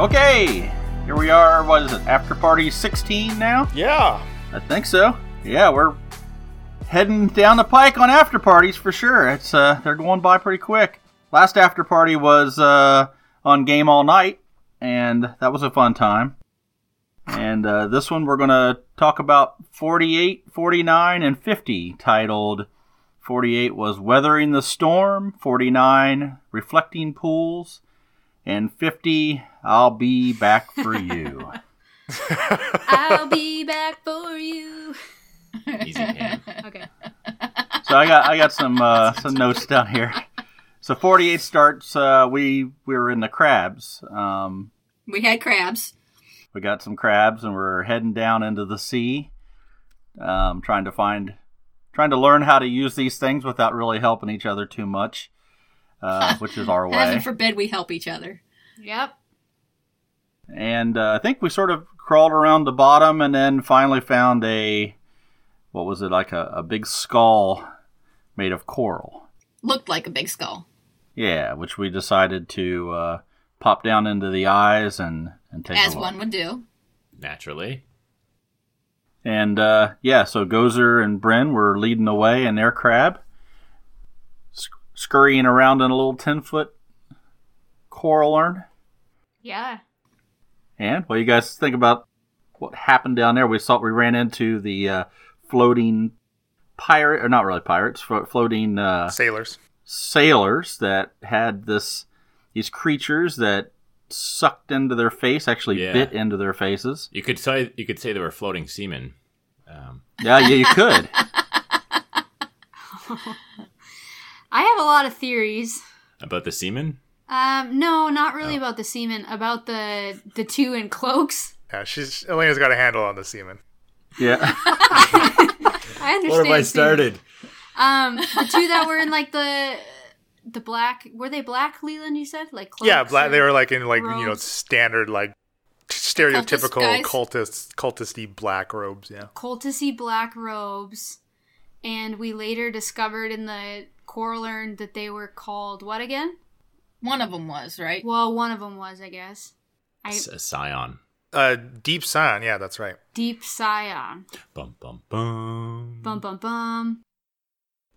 Okay, here we are. What is it? After party 16 now? Yeah. I think so. Yeah, we're heading down the pike on after parties for sure. It's uh, they're going by pretty quick. Last after party was uh, on Game All Night, and that was a fun time. And uh, this one we're going to talk about 48, 49, and 50, titled 48 was Weathering the Storm, 49 Reflecting Pools, and 50 I'll Be Back for You. I'll be back for you. Easy Pam. Okay. so I got I got some uh, some notes down here. So 48 starts. Uh, we we were in the crabs. Um, We had crabs. we got some crabs, and we're heading down into the sea, um, trying to find, trying to learn how to use these things without really helping each other too much, uh, which is our way. Heaven forbid we help each other. Yep. And uh, I think we sort of crawled around the bottom, and then finally found a, what was it like a, a big skull made of coral. Looked like a big skull. Yeah, which we decided to uh, pop down into the eyes and and take as a look. one would do. Naturally. And uh, yeah, so Gozer and Bryn were leading the way in their crab, sc- scurrying around in a little ten foot coral urn. Yeah. And what do you guys think about what happened down there? We saw we ran into the uh, floating pirate, or not really pirates, floating uh, Sailors. sailors that had this these creatures that sucked into their face, actually Yeah. bit into their faces. You could say you could say they were floating semen. Um, Yeah, yeah, you could. I have a lot of theories. about the semen? Um, no, not really Oh. about the semen. About the the two in cloaks. Yeah, she's Elena's got a handle on the semen. Yeah, I understand. semen. Um, the two that were in like the the black were they black? Leland, you said like cloaks yeah, black. They were like in like you know standard like stereotypical guys? cultist cultisty black robes. Yeah. cultisty black robes, and we later discovered in the coral urn that they were called what again? One of them was right. Well, one of them was, I guess. I S- Scion. Uh, deep Scion. Yeah, that's right. deep scion. Bum bum bum. Bum bum bum.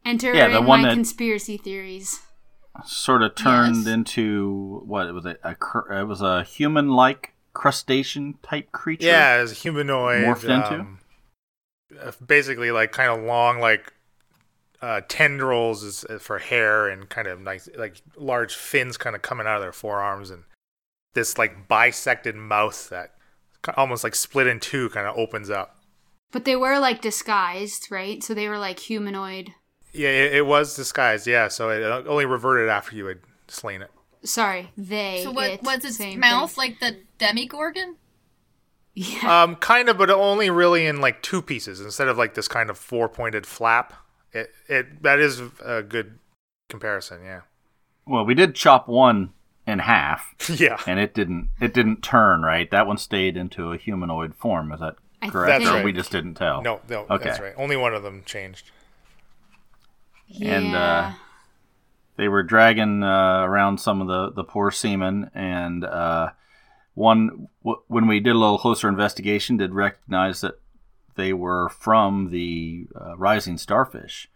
Enter Yeah, the in one my that- conspiracy theories. sort of turned Yes. into what it was a, a cr- it was a human like crustacean type creature. Yeah, as a humanoid. Morphed into? um, uh, basically, like kind of long, like uh, tendrils is, is for hair and kind of nice, like large fins kind of coming out of their forearms and this like bisected mouth that almost like split in two kind of opens up. But they were like disguised, right? So they were like humanoid. Yeah, it, it was disguised. Yeah, so it uh, only reverted after you had slain it. Sorry, they. So what it, was its same mouth thing. like the Demogorgon? Yeah. Um, kind of, but only really in like two pieces instead of like this kind of four pointed flap. It it that is a good comparison. Yeah. Well, we did chop one in half, Yeah. and it didn't it didn't turn right. That one stayed into a humanoid form. Is that I correct? That's or right. we just didn't tell. No, no, Okay. that's right. Only one of them changed. and, uh, they were dragging uh, around some of the, the poor seamen and uh, one w- when we did a little closer investigation did recognize that they were from the uh, rising starfish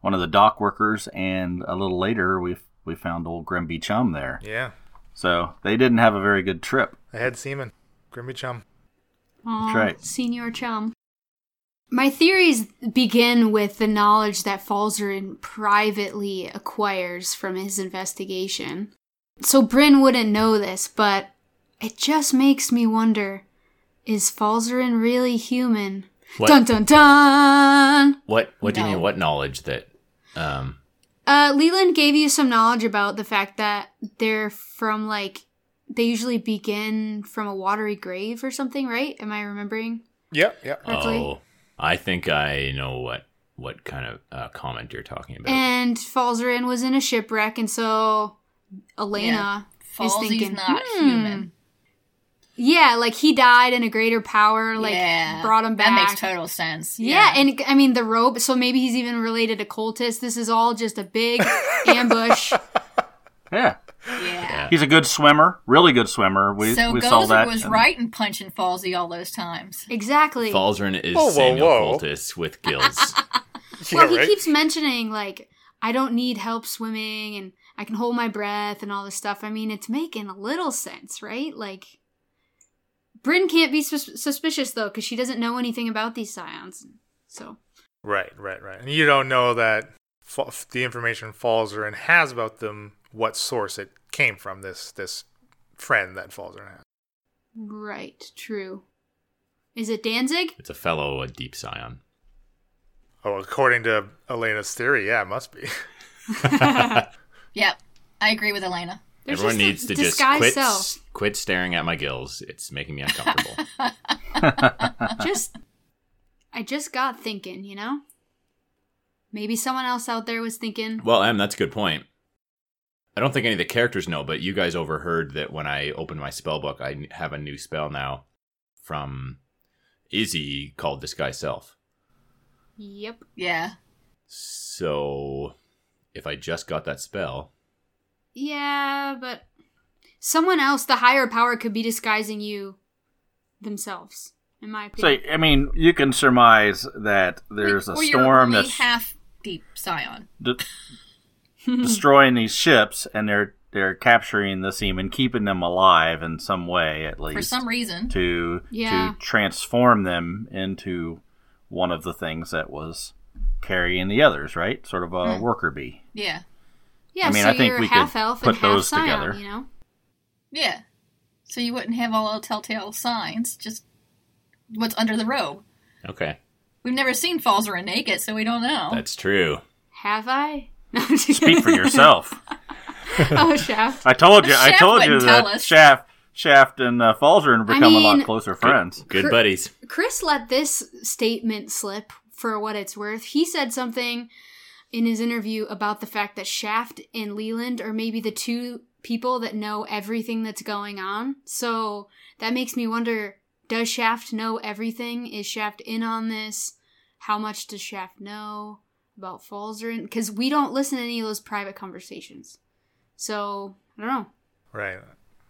one of the dock workers and a little later we we found old grimby chum there Yeah. so they didn't have a very good trip I had semen. Grimby chum. Aw, right. Senior chum. My theories begin with the knowledge that Falzarin privately acquires from his investigation. So Bryn wouldn't know this, but it just makes me wonder is Falzarin really human? What? Dun dun dun! What what do you mean? What knowledge that? Um, Uh, Leland gave you some knowledge about the fact that they're from, like, they usually begin from a watery grave or something, right? Am I remembering? Yep, yep. Correctly. oh, I think I know what what kind of uh, comment you're talking about. And Falzarin was in a shipwreck, and so Elena is Falsey's thinking, not hmm. human. Yeah, like he died and a greater power like yeah, brought him back. That makes total sense. yeah, and I mean the rope. So maybe he's even related to cultists. This is all just a big ambush. yeah yeah. yeah, He's a good swimmer, really good swimmer. We so we saw Gozer that. was and- right in punching Falsey all those times. Exactly. Falzarin is Whoa, whoa, Samuel whoa. Foltis with gills. Yeah, well, he right? keeps mentioning like I don't need help swimming and I can hold my breath and all this stuff. I mean, it's making a little sense, right? Like Bryn can't be sus- suspicious though because she doesn't know anything about these scions. So Right, right, right. And you don't know that fa- the information Falzarin has about them, what source it came from. This this friend that Falzarin has. right, true. Is it Danzig? it's a fellow, a deep scion. Oh, according to Elena's theory, yeah, it must be. Yep, I agree with Elena. There's Everyone just needs to just quit, self. quit staring at my gills. It's making me uncomfortable. just I just got thinking, you know? Maybe someone else out there was thinking, well, Em, that's a good point. I don't think any of the characters know, but you guys overheard that when I opened my spell book, I have a new spell now from Izzy called Disguise Self. "Yep, Yeah. So if I just got that spell, yeah, but someone else, the higher power could be disguising you themselves." In my opinion. So. I mean, you can surmise that there's a Or you're storm that's half deep scion. de- destroying these ships, and they're they're capturing the seamen, keeping them alive in some way at least For some reason. to Yeah. to transform them into one of the things that was carrying the others, right? Sort of a Hmm. worker bee. Yeah. Yeah, I mean, so I think you're we could half elf put and half those scion, together. you know? Yeah. So you wouldn't have all the telltale signs, just what's under the robe. okay, We've never seen Falzarin naked, so we don't know. that's true. Have I? No, Speak for yourself. oh, Shaft. I told you. I told you that us. Shaft, Shaft, and uh, Falzarin become a mean- lot closer friends. Good Cr- buddies. Chris let this statement slip for what it's worth. He said something in his interview about the fact that Shaft and Leland are maybe the two people that know everything that's going on. So that makes me wonder does Shaft know everything? Is Shaft in on this? How much does Shaft know about Falzarin? Because we don't listen to any of those private conversations. So, I don't know. Right.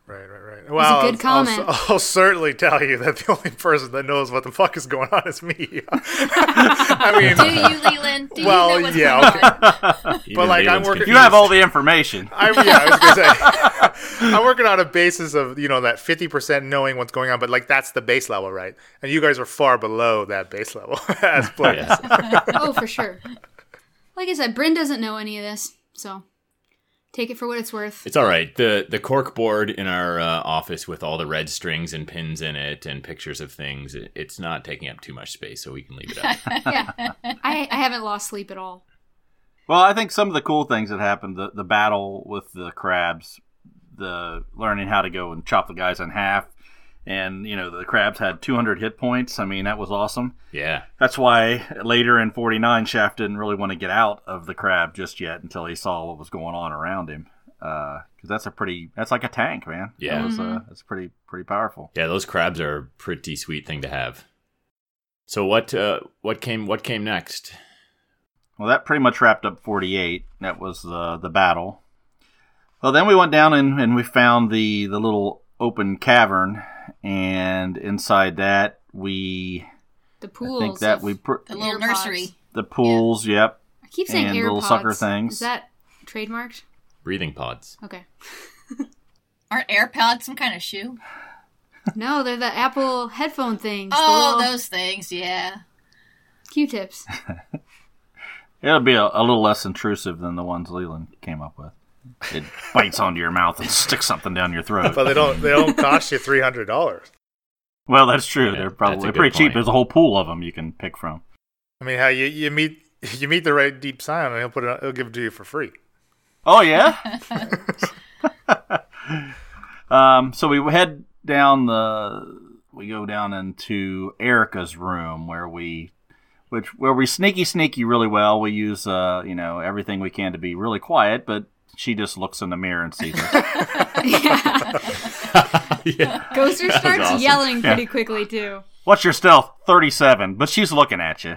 Right, right, right. Well, good I'll- I'll. I'll certainly tell you that the only person that knows what the fuck is going on is me. I mean, Do you, Leland? Do Well, you know yeah, going on? Even like, I'm Leland's working- You have all the information. I'm, yeah, I was gonna say, I'm working on a basis of you know that 50% knowing what's going on, but like that's the base level, right? And you guys are far below that base level as players. Yes. oh, for sure. Like I said, Bryn doesn't know any of this, so take it for what it's worth. It's all right. The the cork board in our uh, office with all the red strings and pins in it and pictures of things. It, it's not taking up too much space, so we can leave it up. yeah, I, I haven't lost sleep at all. Well, I think some of the cool things that happened the, the battle with the crabs, the learning how to go and chop the guys in half, and, you know, the crabs had 200 hit points. I mean, that was awesome. yeah. That's why later in 49, Shaft didn't really want to get out of the crab just yet until he saw what was going on around him. Because that's a pretty, that's like a tank, man. Yeah. That was, uh, that's pretty, pretty powerful. Yeah, those crabs are a pretty sweet thing to have. So what uh, what came what came next? Well, that pretty much wrapped up 48. That was uh, the battle. Well, then we went down and, and we found the, the little open cavern, and inside that we The pools. I think that we pr- The little nursery. the pools. Yep. I keep saying and AirPods. little sucker things. Is that trademarked? Breathing pods. Okay. Aren't AirPods some kind of shoe? No, they're the Apple headphone things. Oh, little those things, yeah. Q-tips. It'll be a, a little less intrusive than the ones Leland came up with. It bites onto your mouth and sticks something down your throat. But they don't they don't cost you three hundred dollars. well, that's true. Yeah, They're that's a probably good pretty cheap. There's a whole pool of them you can pick from. I mean, how you, you meet you meet the right deep scion and he'll put it he'll give it to you for free. Oh yeah. um, so we head down the. We go down into Erica's room where we, which where we sneaky sneaky really well. We use uh you know everything we can to be really quiet, but she just looks in the mirror and sees us. yeah. yeah. Gozer starts awesome. yelling pretty quickly too. What's your stealth? Thirty-seven, but she's looking at you.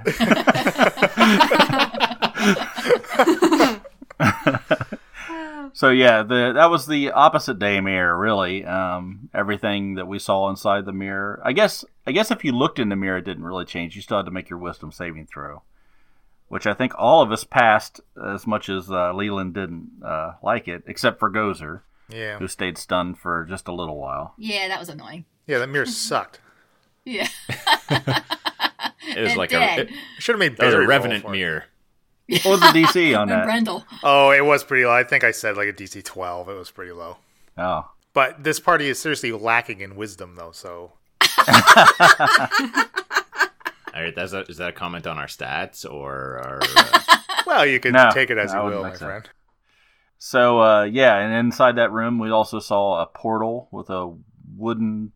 So yeah, the that was the opposite day mirror, really. Um, everything that we saw inside the mirror. I guess I guess if you looked in the mirror, it didn't really change. You still had to make your wisdom saving throw, which I think all of us passed as much as uh, Leland didn't uh, like it, except for Gozer, Yeah. who stayed stunned for just a little while. Yeah, that was annoying. Yeah, that mirror sucked. Yeah. It was And like dead. a it, Should have made it was a revenant mirror. What was the DC on that? Brendel. Oh, it was pretty low. I think I said like a DC 12. It was pretty low. Oh, But this party is seriously lacking in wisdom, though. So All right, that's a, is that a comment on our stats or our? Uh, well, you can No, take it as I you will, my think so. friend. So uh, yeah, and inside that room, we also saw a portal with a wooden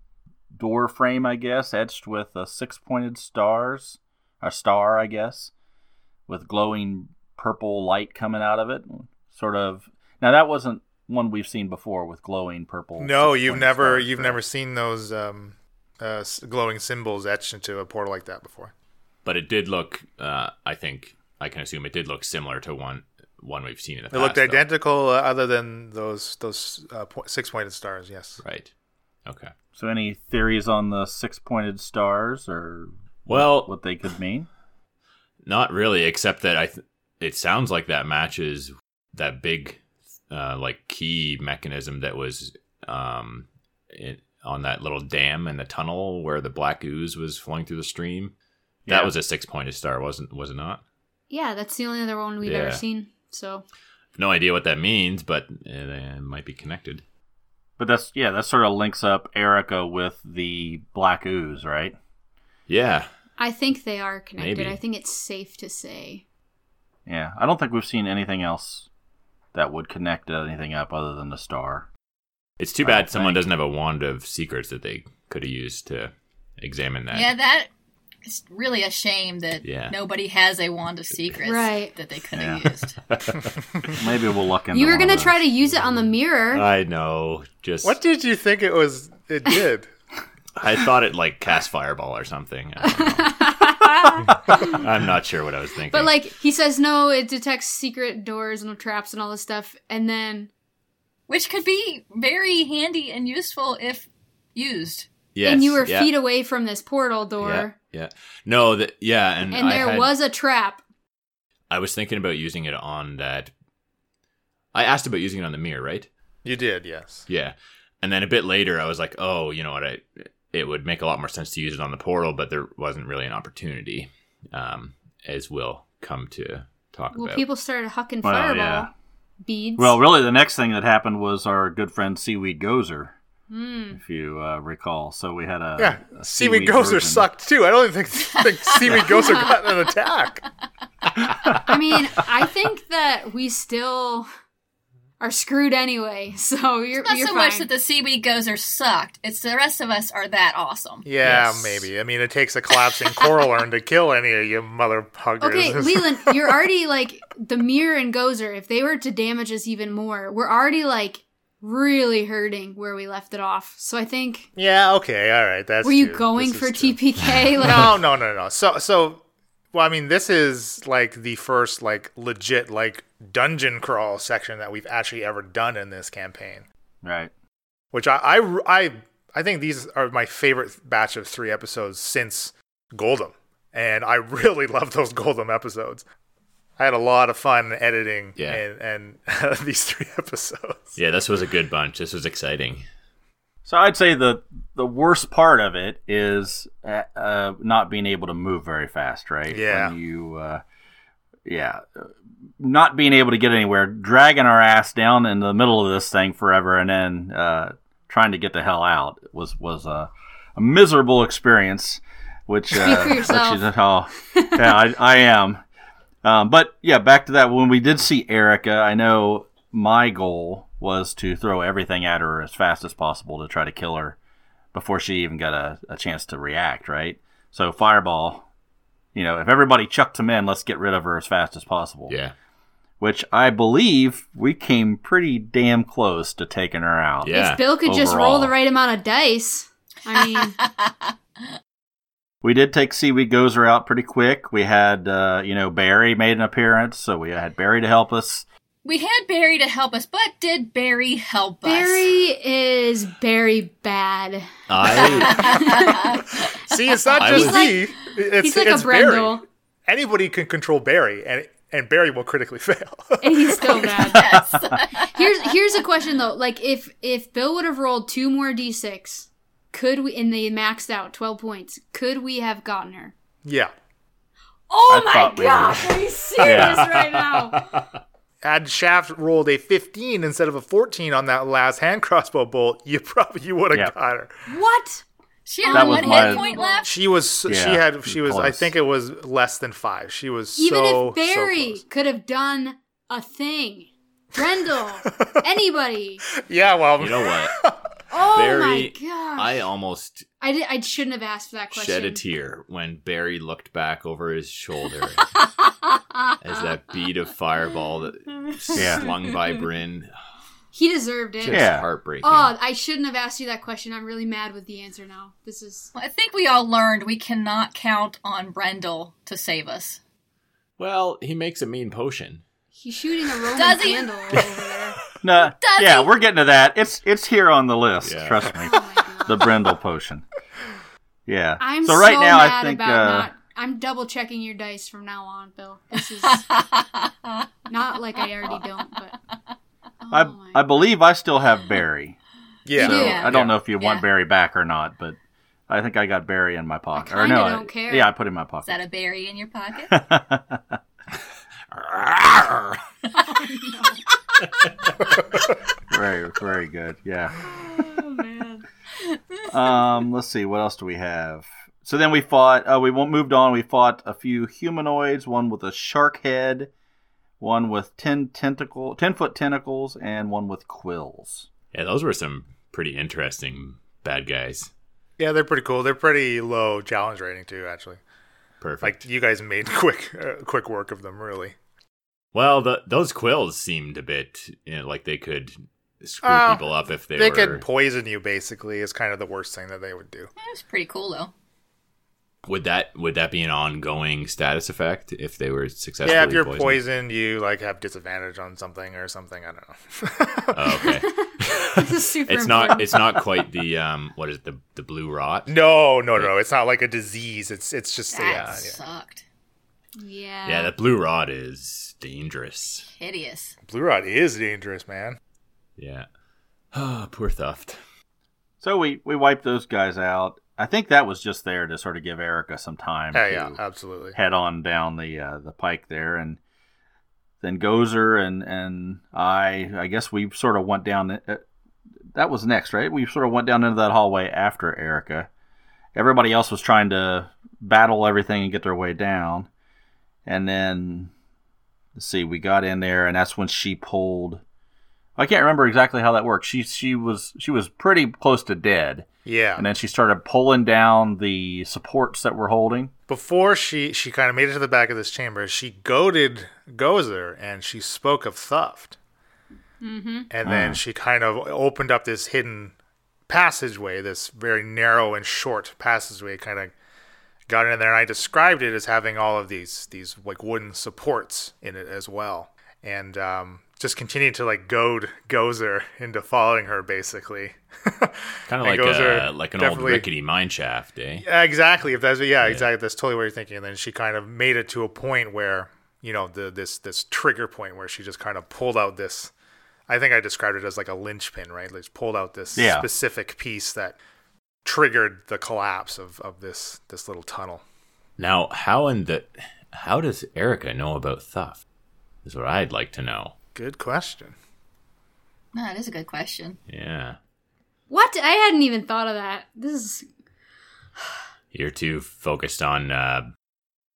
door frame, I guess, etched with uh, six-pointed stars, a star, I guess, with glowing purple light coming out of it. Sort of. Now that wasn't one we've seen before with glowing purple. No, you've never stars, you've so- never seen those um, uh, glowing symbols etched into a portal like that before. but it did look. Uh, I think I can assume it did look similar to one one we've seen in the It past. looked identical, uh, other than those those uh, po- six pointed stars. Yes. Right. Okay. So any theories on the six-pointed stars or Well, what they could mean? Not really, except that I. Th- it sounds like that matches that big, uh, like key mechanism that was um, it, on that little dam in the tunnel where the black ooze was flowing through the stream. That was a six-pointed star, wasn't? Was it not? Yeah, that's the only other one we've Yeah. ever seen. So No idea what that means, but it, uh, might be connected. But that's yeah, that sort of links up Erica with the black ooze, right? Yeah, I think they are connected. Maybe. I think it's safe to say. Yeah, I don't think we've seen anything else that would connect anything up other than the star. It's too bad someone think. doesn't have a wand of secrets that they could have used to examine that. Yeah, that it's really a shame that Yeah. nobody has a wand of secrets Right. that they could have Yeah. used. Maybe we'll look into. You were gonna try to use it on the mirror. I know. Just What did you think it was? It did. I thought it like cast fireball or something. I don't know. I'm not sure what I was thinking. But like he says, no, it detects secret doors and traps and all this stuff, and then Which could be very handy and useful if used. yes, and you were yeah, feet away from this portal door, Yeah, yeah. No, that yeah, and, and I there had- was a trap. I was thinking about using it on that. I asked about using it on the mirror, right? You did, yes. Yeah, and then a bit later, I was like, oh, you know what? I it would make a lot more sense to use it on the portal, but there wasn't really an opportunity, um, as we'll come to talk Well, about. Well, people started hucking Well, fireball yeah. Beads. Well, really, the next thing that happened was our good friend Seaweed Gozer, Hmm. if you uh, recall. So we had a Yeah, a Seaweed Gozer version. sucked too. I don't think, think Seaweed Gozer got an attack. I mean, I think that we still are screwed anyway. So you're Not you're so fine. much that the seaweed gozer sucked. It's the rest of us are that awesome. Yeah, Yes. maybe. I mean, it takes a collapsing coral urn to kill any of you mother huggers. Okay, Leland, you're already like the mirror and Gozer. If they were to damage us even more, we're already like really hurting where we left it off. So I think yeah, okay, all right. That's were you true. going This for true. TPK? Like, No, no, no, no. So, so, well, I mean, this is like the first like legit like dungeon crawl section that we've actually ever done in this campaign. Right. Which I, I, I, I think these are my favorite batch of three episodes since Goldem, and I really love those Goldem episodes. I had a lot of fun editing Yeah. and, and these three episodes. yeah, this was a good bunch. This was exciting. So I'd say the the worst part of it is uh, uh, not being able to move very fast, right? Yeah. When you, uh, yeah, uh, not being able to get anywhere, dragging our ass down in the middle of this thing forever, and then uh, trying to get the hell out was was a, a miserable experience. Which Speak uh, for yourself. which is how, yeah, I, I am. Um, but yeah, back to that. When we did see Erica, I know my goal was to throw everything at her as fast as possible to try to kill her before she even got a, a chance to react, right? So, Fireball, you know, if everybody chucked him in, let's get rid of her as fast as possible. Yeah, Which I believe we came pretty damn close to taking her out. Yeah. if Bill could just roll the right amount of dice, I mean, We did take Seaweed Gozer out pretty quick. We had, uh, you know, Barry made an appearance, so we had Barry to help us. We had Barry to help us, but did Barry help us? Barry is very bad. I See, it's not just was- me. It's, He's like it's a Brendel, Barry. Anybody can control Barry, and and Barry will critically fail. and he's still bad. Yes. Here's here's a question though. Like if if Bill would have rolled two more d6, could we and they maxed out 12 points, could we have gotten her? yeah. Oh I my thought we gosh, are you serious right now? Had Shaft rolled a 15 instead of a 14 on that last hand crossbow bolt, you probably you would have Yeah. got her. What? She had That one was my- hit point left. She was she had she was I think it was less than five. She was Even so if Barry so could have done a thing, Brendel, anybody. Yeah, well, you know what? Oh Barry, my gosh! I almost I, did, I shouldn't have asked for that question. shed a tear when Barry looked back over his shoulder as that bead of fireball that Yeah. slung by Bryn. He deserved it. Just Yeah. heartbreaking. Oh, I shouldn't have asked you that question. I'm really mad with the answer now. This is Well, I think we all learned we cannot count on Brendel to save us. Well, he makes a mean potion. he's shooting a Roman Does he? candle over there. No, Does yeah, he? we're getting to that. It's it's here on the list. Yeah. Trust me. Oh my God. The Brendel potion. Yeah. I'm so right now, mad I think about uh, not. I'm double checking your dice from now on, Bill. This is not like I already don't, but oh I my- I believe I still have Barry. yeah. So do. I don't know if you want Yeah. Barry back or not, but I think I got Barry in my pocket. or kinda no, don't care. Yeah, I put it in my pocket. Is that a berry in your pocket? very very good. Yeah. oh man. Um, let's see. What else do we have? So then we fought. Uh, we moved on. We fought a few humanoids. One with a shark head, one with ten tentacle, ten foot tentacles, and one with quills. Yeah, those were some pretty interesting bad guys. Yeah, they're pretty cool. They're pretty low challenge rating too, actually. Perfect. Like you guys made quick uh, quick work of them, really. well, the, those quills seemed a bit you know, like they could screw Uh, people up if they, They were. could poison you basically is kind of the worst thing that they would do. It's pretty cool though. Would that would that be an ongoing status effect if they were successful? yeah, if you're poisoned? poisoned, you like have disadvantage on something or something. I don't know. Oh, okay. This is super it's not. It's not quite the um. What is it, the the blue rot? no, no, no. It's not like a disease. It's it's just That yeah, yeah. sucked. Yeah. Yeah, that blue rot is dangerous. Hideous. Blue rot is dangerous, man. Yeah. Ah, poor Thuft. So we we wiped those guys out. I think that was just there to sort of give Erica some time Yeah, to yeah, absolutely. head on down the uh, the pike there, and then Gozer and and I. I guess we sort of went down. Uh, that was next, right? We sort of went down into that hallway after Erica. Everybody else was trying to battle everything and get their way down, and then let's see, we got in there, and that's when she pulled. I can't remember exactly how that worked. She she was she was pretty close to dead, Yeah. and then she started pulling down the supports that we're holding. Before she she kind of made it to the back of this chamber, she goaded Gozer and she spoke of Thuft. Mm-hmm. And then Ah. she kind of opened up this hidden passageway, this very narrow and short passageway, kind of got in there. And I described it as having all of these these like wooden supports in it as well, and um, just continued to like goad Gozer into following her, basically. Kind of like Gozer a, like an old rickety mine shaft, eh? Yeah, exactly. If that's yeah, exactly. That's totally what you're thinking. And then she kind of made it to a point where you know the this this trigger point where she just kind of pulled out this. I think I described it as like a linchpin, right? Like pulled out this Yeah. specific piece that triggered the collapse of, of this this little tunnel. Now, how in the how does Erica know about Thuft? Is what I'd like to know. Good question. No, that is a good question. Yeah, What? I hadn't even thought of that. This is you're too focused on uh,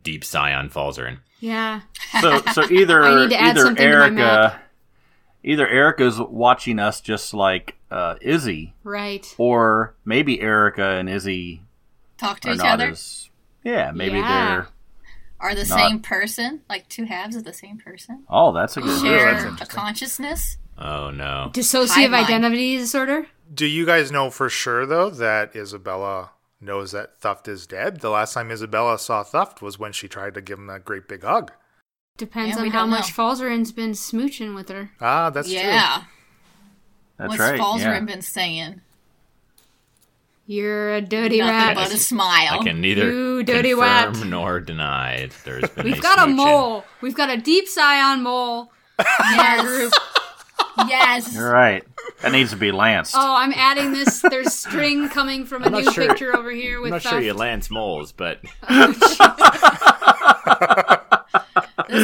deep Scion Falzarin. yeah. So so either I need to add either something to my Erica map. either Erica's watching us just like uh, Izzy, Right. or maybe Erica and Izzy Talk to are each not other. as yeah. Maybe Yeah. they're Are the not- same person, like two halves of the same person. oh that's a good that's Share a consciousness. Oh no! Dissociative Timeline. identity disorder? Do you guys know for sure though that Isabella knows that Thuft is dead? The last time Isabella saw Thuft was when she tried to give him that great big hug. Depends Yeah, on how much know. Falzarin's been smooching with her. Ah, that's true. yeah. That's What's right. Falzarin yeah. been saying? You're a dirty Nothing rat. but a smile. I can neither You dirty confirm rat. nor deny that there's been We've any got a mole. We've got a deep scion mole. yes. yes. You're right. That needs to be lanced. Oh, I'm adding this. There's string coming from a I'm not new sure- picture over here I'm not uh, sure you lance moles, but This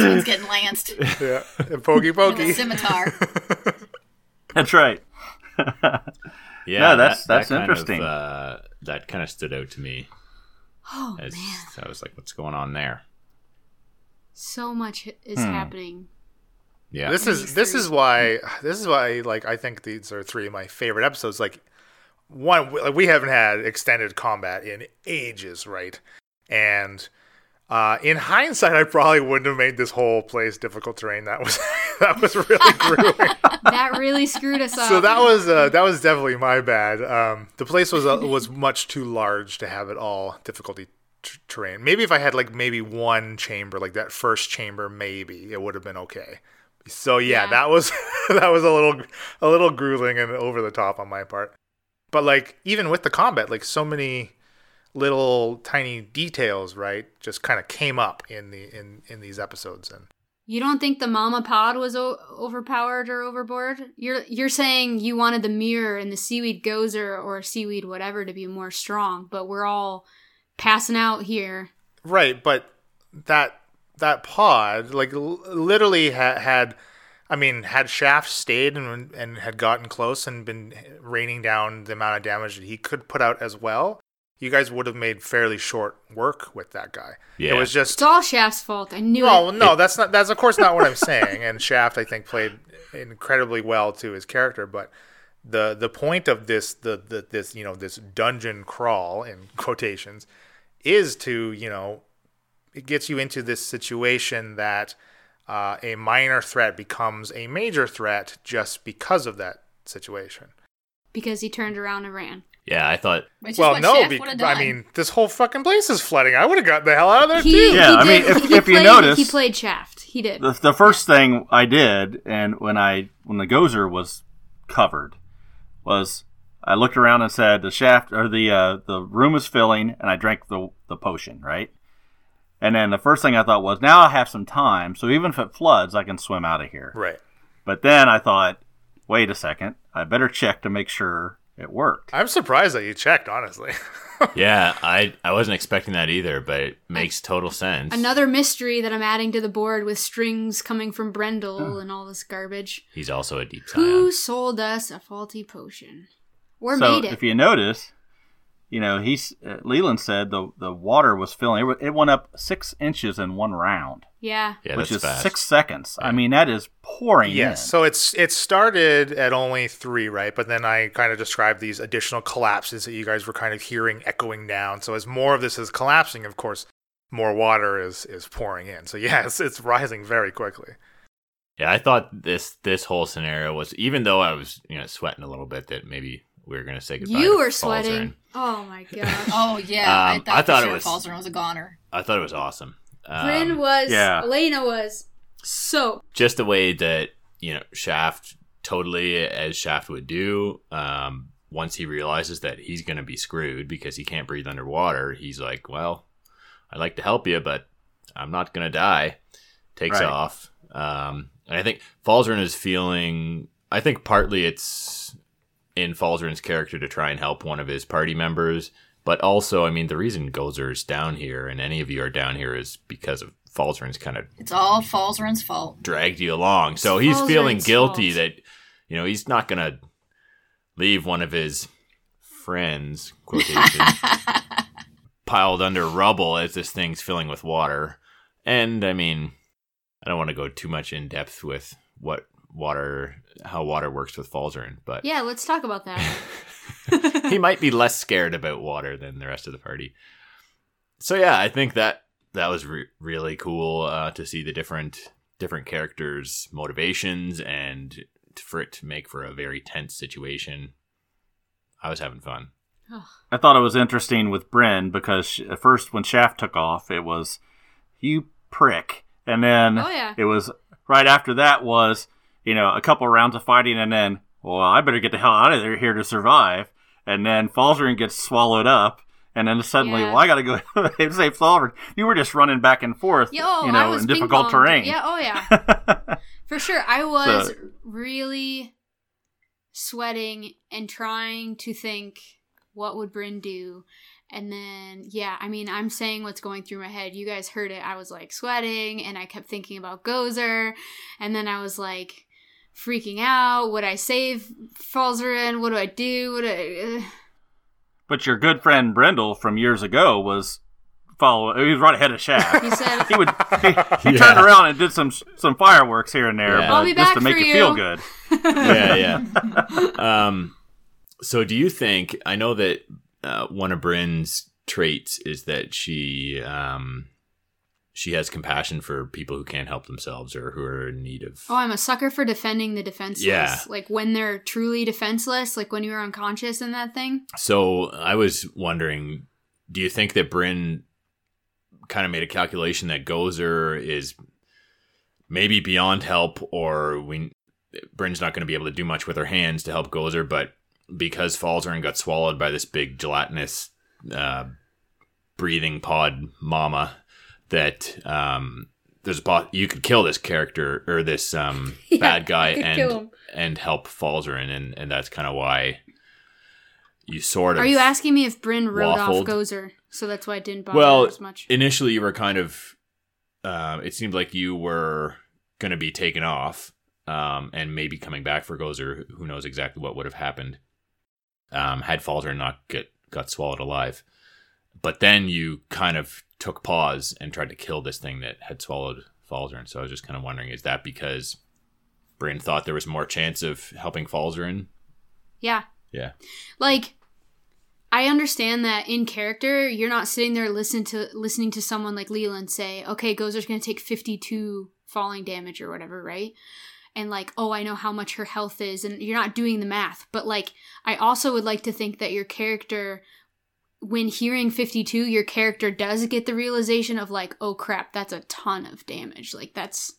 one's getting lanced Yeah. And pokey a pokey. scimitar. That's right. yeah, No, that's- that, that's that kind interesting. Of, uh, that kind of stood out to me. Oh As man, I was like, "What's going on there?" so much is Hmm. happening. Yeah, This is this is why this is why like I think these are three of my favorite episodes. Like one, like we haven't had extended combat in ages, right? And uh, in hindsight, I probably wouldn't have made this whole place difficult terrain. That was that was really grueling. That really screwed us up. so that was uh, that was definitely my bad. Um, the place was uh, was much too large to have it all difficulty t- terrain. Maybe if I had like maybe one chamber, like that first chamber, maybe it would have been okay. So yeah, Yeah. that was that was a little a little grueling and over the top on my part. But like even with the combat, like so many little tiny details, right, just kind of came up in the in in these episodes and You don't think the mama pod was o- overpowered or overboard? You're you're saying you wanted the mirror and the seaweed gozer or seaweed whatever to be more strong, but we're all passing out here. Right, but that that pod, like l- literally ha- had, I mean, had Shaft stayed and and had gotten close and been raining down the amount of damage that he could put out as well, you guys would have made fairly short work with that guy. Yeah. It was just It's all Shaft's fault. I knew no, it. no, that's not. That's of course not what I'm saying. And Shaft, I think, played incredibly well to his character. But the the point of this the, the this you know this dungeon crawl in quotations is to you know it gets you into this situation that uh, a minor threat becomes a major threat just because of that situation. Because he turned around and ran. Yeah. I thought Which is well, what no, Shaft be- done. I mean this whole fucking place is flooding. I would have gotten the hell out of there He, too. Yeah, he I mean, did- if- he if you played, notice- he played Shaft. He did. The, the first thing I did, and when I when the gozer was covered, was I looked around and said the shaft or the uh, the room is filling, and I drank the the potion, right? And then the first thing I thought was, now I have some time, so even if it floods, I can swim out of here. Right. But then I thought, wait a second, I better check to make sure it worked. I'm surprised that you checked, honestly. Yeah, I I wasn't expecting that either, but it makes total sense. Another mystery that I'm adding to the board with strings coming from Brendel oh. and all this garbage. He's also a deep time. Who sold us a faulty potion? Or so made it? if you notice, you know, he's uh, Leland said the the water was filling. It, it went up six inches in one round. yeah. Yeah, which is fast. six seconds. I mean, that is pouring Yes. in. So it's it started at only three, right? But then I kind of described these additional collapses that you guys were kind of hearing echoing down. So as more of this is collapsing, of course, more water is is pouring in. So yes, it's rising very quickly. Yeah, I thought this this whole scenario was even though I was you know sweating a little bit that maybe we were gonna say goodbye. You were Falzarin. sweating. Oh my gosh. oh yeah, I Um, thought, I thought it was- Falzarin was a goner. I thought it was awesome. Um, Bryn was. yeah. Elena was. So. just the way that you know Shaft totally as Shaft would do. Um, once he realizes that he's going to be screwed because he can't breathe underwater, he's like, "Well, I'd like to help you, but I'm not going to die." Takes Right. off, um, and I think Falzarin is feeling. I think partly it's in Falzarin's character to try and help one of his party members, but also, I mean, the reason Gozer's down here and any of you are down here is because of Falzarin's kind of It's all Falzarin's fault. dragged you along. So he's Falzarin's feeling guilty fault. that you know he's not gonna leave one of his friends quotation piled under rubble as this thing's filling with water. And I mean, I don't want to go too much in depth with what water, how water works with Falzarin, but Yeah, let's talk about that. he might be less scared about water than the rest of the party. So yeah, I think that that was re- really cool uh, to see the different different characters' motivations and for it to make for a very tense situation. I was having fun. I thought it was interesting with Bryn because sh- at first when Shaft took off, it was you prick. and then Oh, yeah. it was right after that was you know a couple rounds of fighting, and then well, I better get the hell out of there here to survive, and then Falzarin gets swallowed up. And then suddenly, Yeah. well, I got to go save Falzarin. You were just running back and forth, oh, you know, in difficult terrain. Yeah, oh yeah. For sure. I was So- really sweating and trying to think what would Bryn do. And then yeah, I mean I'm saying what's going through my head. You guys heard it. I was like sweating and I kept thinking about Gozer. And then I was like freaking out. Would I save Falzarin? What do I do? What do I, But your good friend Brendel from years ago was follow. He was right ahead of Shaft. he said he would he, he Yeah. turned around and did some some fireworks here and there, Yeah. but I'll be just to make for it feel good. yeah, yeah. Um, so do you think? I know that uh, one of Bryn's traits is that she um, she has compassion for people who can't help themselves or who are in need of. Oh, I'm a sucker for defending the defenseless. Yeah. Like when they're truly defenseless, like when you were unconscious in that thing. So I was wondering, do you think that Bryn kind of made a calculation that Gozer is maybe beyond help, or we Bryn's not going to be able to do much with her hands to help Gozer, but because Falzarin got swallowed by this big gelatinous uh, breathing pod mama, that um, there's a po- you could kill this character or this um, Yeah, bad guy I could kill and and help Falzarin, and and that's kind of why you sort of Are you asking me if Bryn waffled. off Gozer? So that's why it didn't bother well as much. initially you were kind of uh, it seemed like you were going to be taken off um, and maybe coming back for gozer who knows exactly what would have happened um, had falter not get got swallowed alive but then you kind of took pause and tried to kill this thing that had swallowed falter and so i was just kind of wondering is that because Bryn thought there was more chance of helping Falzarin? yeah. Yeah. Like I understand that in character, you're not sitting there listen to listening to someone like Leland say, "Okay, Gozer's going to take 52 falling damage or whatever, right?" And like, "Oh, I know how much her health is." And you're not doing the math. But like, I also would like to think that your character when hearing 52, your character does get the realization of like, "Oh crap, that's a ton of damage." Like that's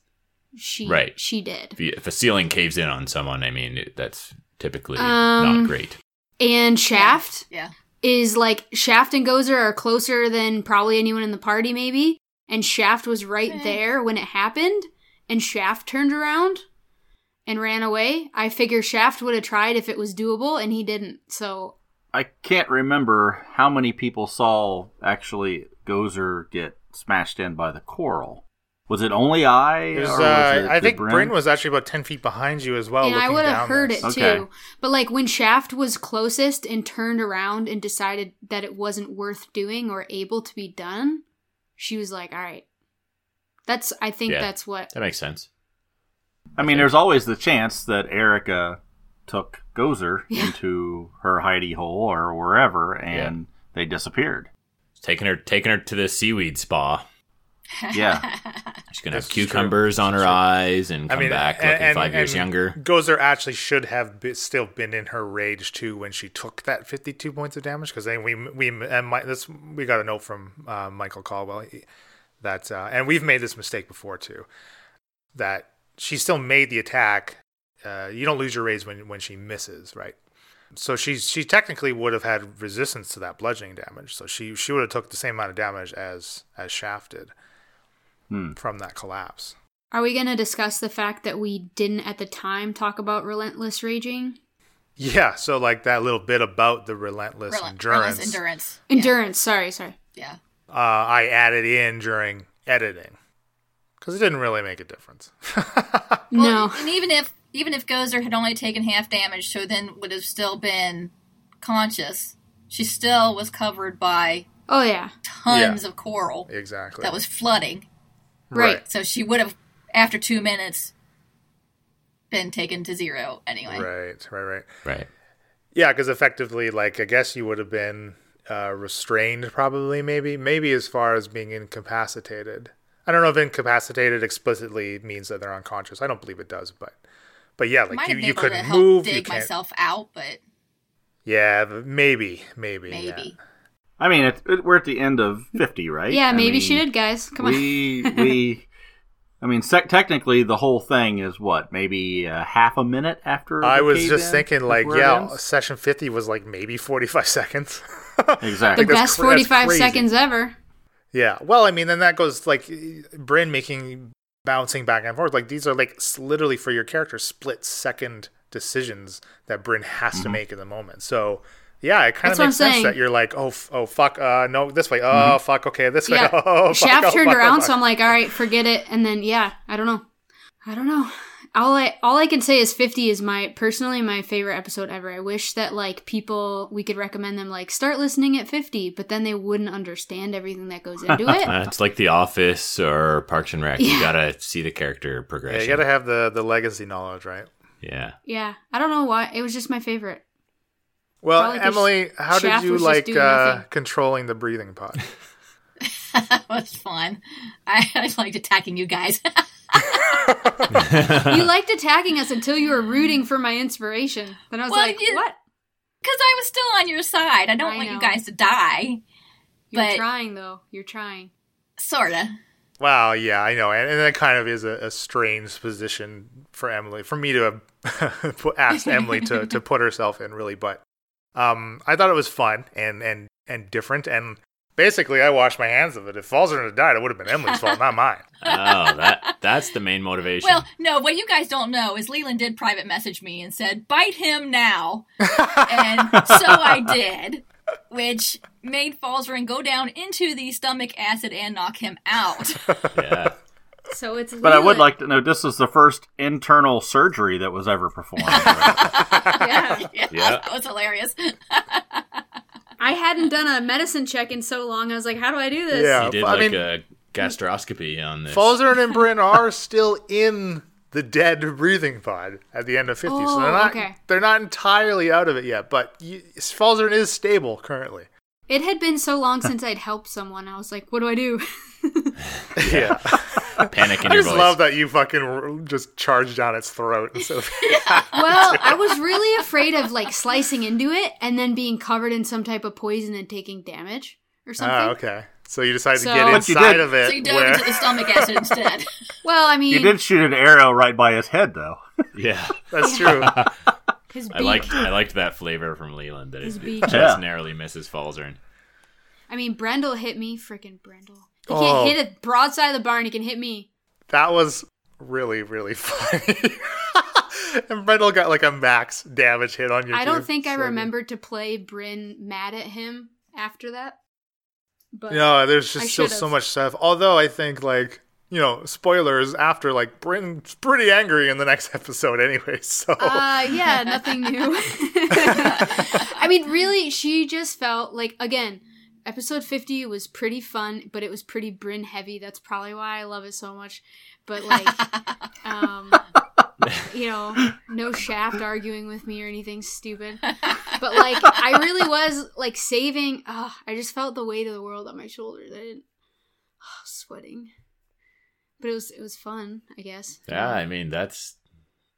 she Right. she did. If, you, if a ceiling caves in on someone, I mean, it, that's typically Um, not great. And Shaft Yeah. is like Shaft and Gozer are closer than probably anyone in the party, maybe. And Shaft was right Eh. there when it happened, and Shaft turned around and ran away. I figure Shaft would have tried if it was doable, and he didn't. So I can't remember how many people saw actually Gozer get smashed in by the coral. Was it only I? It was, or was uh, I think Bryn? Bryn was actually about ten feet behind you as well. and I would have heard this. it Okay. too. But like when Shaft was closest and turned around and decided that it wasn't worth doing or able to be done, she was like, "All right." That's I think Yeah. that's what That makes sense. I mean, there's always the chance that Erica took Gozer Yeah. into her hidey hole or wherever, and they disappeared. Taking her, taking her to the seaweed spa. Yeah. She's gonna This have is true. cucumbers on her true. eyes and I come mean, back and- looking and- five years and younger. Gozer actually should have be, still been in her rage too when she took that 52 points of damage because then we we and my, this we got a note from uh, Michael Caldwell that uh, and we've made this mistake before too that she still made the attack. Uh, you don't lose your rage when when she misses, right? So she she technically would have had resistance to that bludgeoning damage. So she she would have took the same amount of damage as as Shaft did Hmm. from that collapse. Are we going to discuss the fact that we didn't at the time talk about relentless raging? Yeah, so like that little bit about the relentless Rel- endurance, relentless endurance. Endurance, sorry, sorry. Yeah. Uh, I added in during editing because it didn't really make a difference. no. And even if even if Gozer had only taken half damage, so then would have still been conscious, she still was covered by Oh yeah. tons of coral exactly. that was flooding. Right. So she would have, after two minutes, been taken to zero anyway. right, right, right. Right. Yeah, because effectively, like I guess you would have been uh, restrained, probably, maybe, maybe as far as being incapacitated. I don't know if incapacitated explicitly means that they're unconscious. I don't believe it does, but but yeah, like you, you couldn't to help move, you can't. myself out, but Yeah, but maybe, maybe, yeah. maybe. I mean, it, it, we're at the end of 50, right? Yeah, I maybe mean, she did, guys. Come on. we we I mean, sec- technically, the whole thing is what, maybe uh, half a minute after. I was just in thinking, like, yeah, session 50 was like maybe 45 seconds. exactly. The that's best cra- that's 45 seconds ever. yeah. Well, I mean, then that goes like Bryn making bouncing back and forth. Like, these are like literally for your character split second decisions that Bryn has Mm-hmm. to make in the moment. So, yeah, it kind That's of what makes I'm sense saying. that you're like, oh, f- oh, fuck, uh, no, this way. Oh, Mm-hmm. fuck, okay, this way. Yeah. Oh, fuck, Shaft oh, turned fuck, oh, around, fuck. so I'm like, all right, forget it. And then, yeah, I don't know. I don't know. All I all I can say is 50 is my personally my favorite episode ever. I wish that like people we could recommend them like start listening at 50, but then they wouldn't understand everything that goes into it. Uh, it's like The Office or Parks and Rec. You gotta see the character Yeah, progression. you got to have the, the legacy knowledge, right? Yeah. yeah, I don't know why. It was just my favorite. Well, Probably 'cause Emily, how did you like uh, controlling the breathing pod? that was fun. I, I liked attacking you guys. You liked attacking us until you were rooting for my inspiration. Then I was Well, like, you- what? Because I was still on your side. I don't I want you guys to die. You're but- trying though. You're trying. Sorta. Wow, yeah, I know, and, and that kind of is a, a strange position for Emily, for me to have asked Emily to, to put herself in, really. But um, I thought it was fun and and and different, and basically, I washed my hands of it. If Falzer had died, it would have been Emily's fault, not mine. Oh, that that's the main motivation. Well, no, what you guys don't know is Leland did private message me and said, bite him now. and so I did, which made Falzarin go down into the stomach acid and knock him out. yeah. So it's. But I would like to know this is the first internal surgery that was ever performed. Yeah. yeah, Yeah. that was hilarious. I hadn't done a medicine check in so long. I was like, how do I do this? Yeah. He did I like mean- a gastroscopy on this. Falzer and Bryn are still in the dead breathing pod at the end of 50, so Oh, they're not okay. they're not entirely out of it yet. But you, Falzer is stable currently. It had been so long since I'd helped someone. I was like, what do I do? Yeah. Panic in I your just love that you fucking just charged down its throat instead of well, I was really afraid of like slicing into it and then being covered in some type of poison and taking damage or something. Ah, okay. So you decided So- to get inside of it. So you dove where- into the stomach acid instead. Well, I mean, you did shoot an arrow right by his head, though. Yeah. That's true. his beak. I liked I liked that flavor from Leland that His it beak. just Yeah. narrowly misses Falzern. I mean, Brendel hit me. Freaking Brendel. He Oh. can't hit a broadside of the barn. He can hit me. that was really, really funny. and Brendel got like a max damage hit on you. I don't think I so good. remembered to play Bryn mad at him after that. But No, there's I just still should've. so much stuff. Although I think like you know, spoilers after like Bryn's pretty angry in the next episode anyway. So Uh, yeah, nothing new. I mean, really, she just felt like again, episode fifty was pretty fun, but it was pretty Bryn heavy. That's probably why I love it so much. But like, um, you know, no Shaft arguing with me or anything stupid. But like, I really was like saving. Uh, I just felt the weight of the world on my shoulders. I didn't sweating, but it was it was fun. I guess. Yeah, I mean that's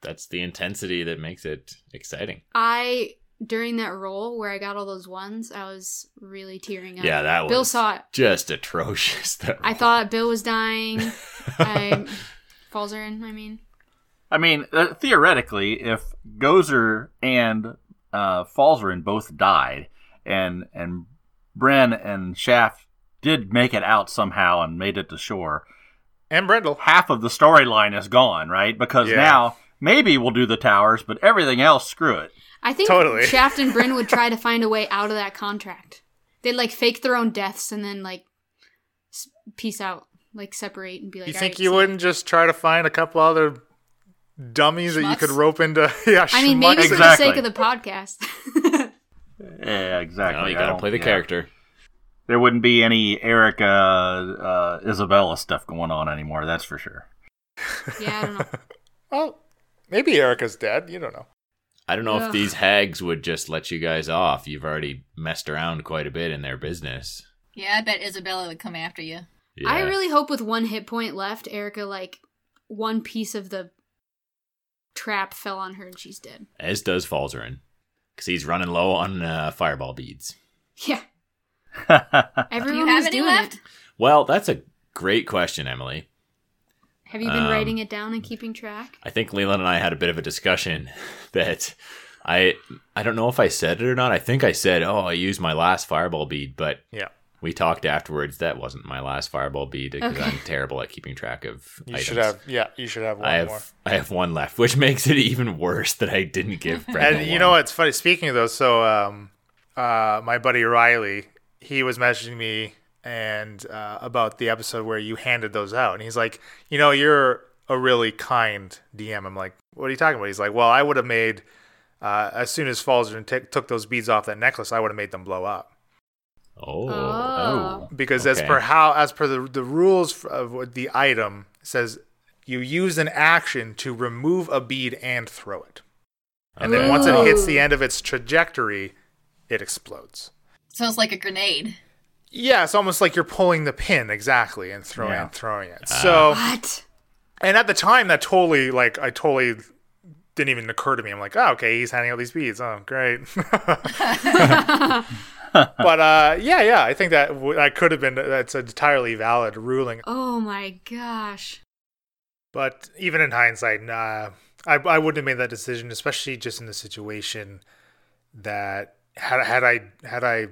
that's the intensity that makes it exciting. I during that roll where I got all those ones, I was really tearing up. Yeah, that Bill saw it. just atrocious. That I thought Bill was dying. I Falzarin, I mean. I mean, uh, theoretically, if Gozer and uh, Falzarin both died, and and Bren and Shaft did make it out somehow and made it to shore, and Brendel. half of the storyline is gone, right? Because Yeah. now maybe we'll do the towers, but everything else, screw it. I think Totally. Shaft and Bryn would try to find a way out of that contract. They'd like fake their own deaths and then like s- peace out, like separate and be like. You think right, you see ya." wouldn't just try to find a couple other dummies that you could rope into? yeah, I mean, maybe schmucks. for Exactly. the sake of the podcast. Yeah, exactly. No, you gotta play the yeah. character. There wouldn't be any Erica, uh, Isabella stuff going on anymore. That's for sure. yeah, I don't know. Well, maybe Erica's dead. You don't know. I don't know Ugh. if these hags would just let you guys off. You've already messed around quite a bit in their business. yeah, I bet Isabella would come after you. Yeah. I really hope with one hit point left, Erica like one piece of the trap fell on her and she's dead. as does Falzarin, because he's running low on uh, fireball beads. Yeah, Do everyone you have any left? it. Well, that's a great question, Emily. Have you been Um, writing it down and keeping track? I think Leland and I had a bit of a discussion that I I don't know if I said it or not. I think I said, "Oh, I used my last fireball bead," but Yeah. we talked afterwards. That wasn't my last fireball bead because Okay. I'm terrible at keeping track of. You items. should have. Yeah, you should have one I have more. I have one left, which makes it even worse that I didn't give. Brendan And you one. know what's funny? Speaking of those, so um, uh, my buddy Riley, he was messaging me and uh, about the episode where you handed those out, and he's like, you know, you're a really kind DM. I'm like, what are you talking about? He's like, well, I would have made uh, as soon as Falzern t- took those beads off that necklace, I would have made them blow up Oh, Oh. oh. because as per how as per the the rules of what the item says, you use an action to remove a bead and throw it. And then once it hits the end of its trajectory, it explodes. Sounds like a grenade. Yeah, it's almost like you're pulling the pin exactly and throwing Yeah. and throwing it. Ah. So, What? and at the time, that totally like I totally didn't even occur to me. I'm like, oh, okay, he's handing out these beads. Oh, great. but uh, yeah, yeah, I think that w- that could have been that's an entirely valid ruling. Oh my gosh. But even in hindsight, nah, I I wouldn't have made that decision, especially just in the situation that had had I had I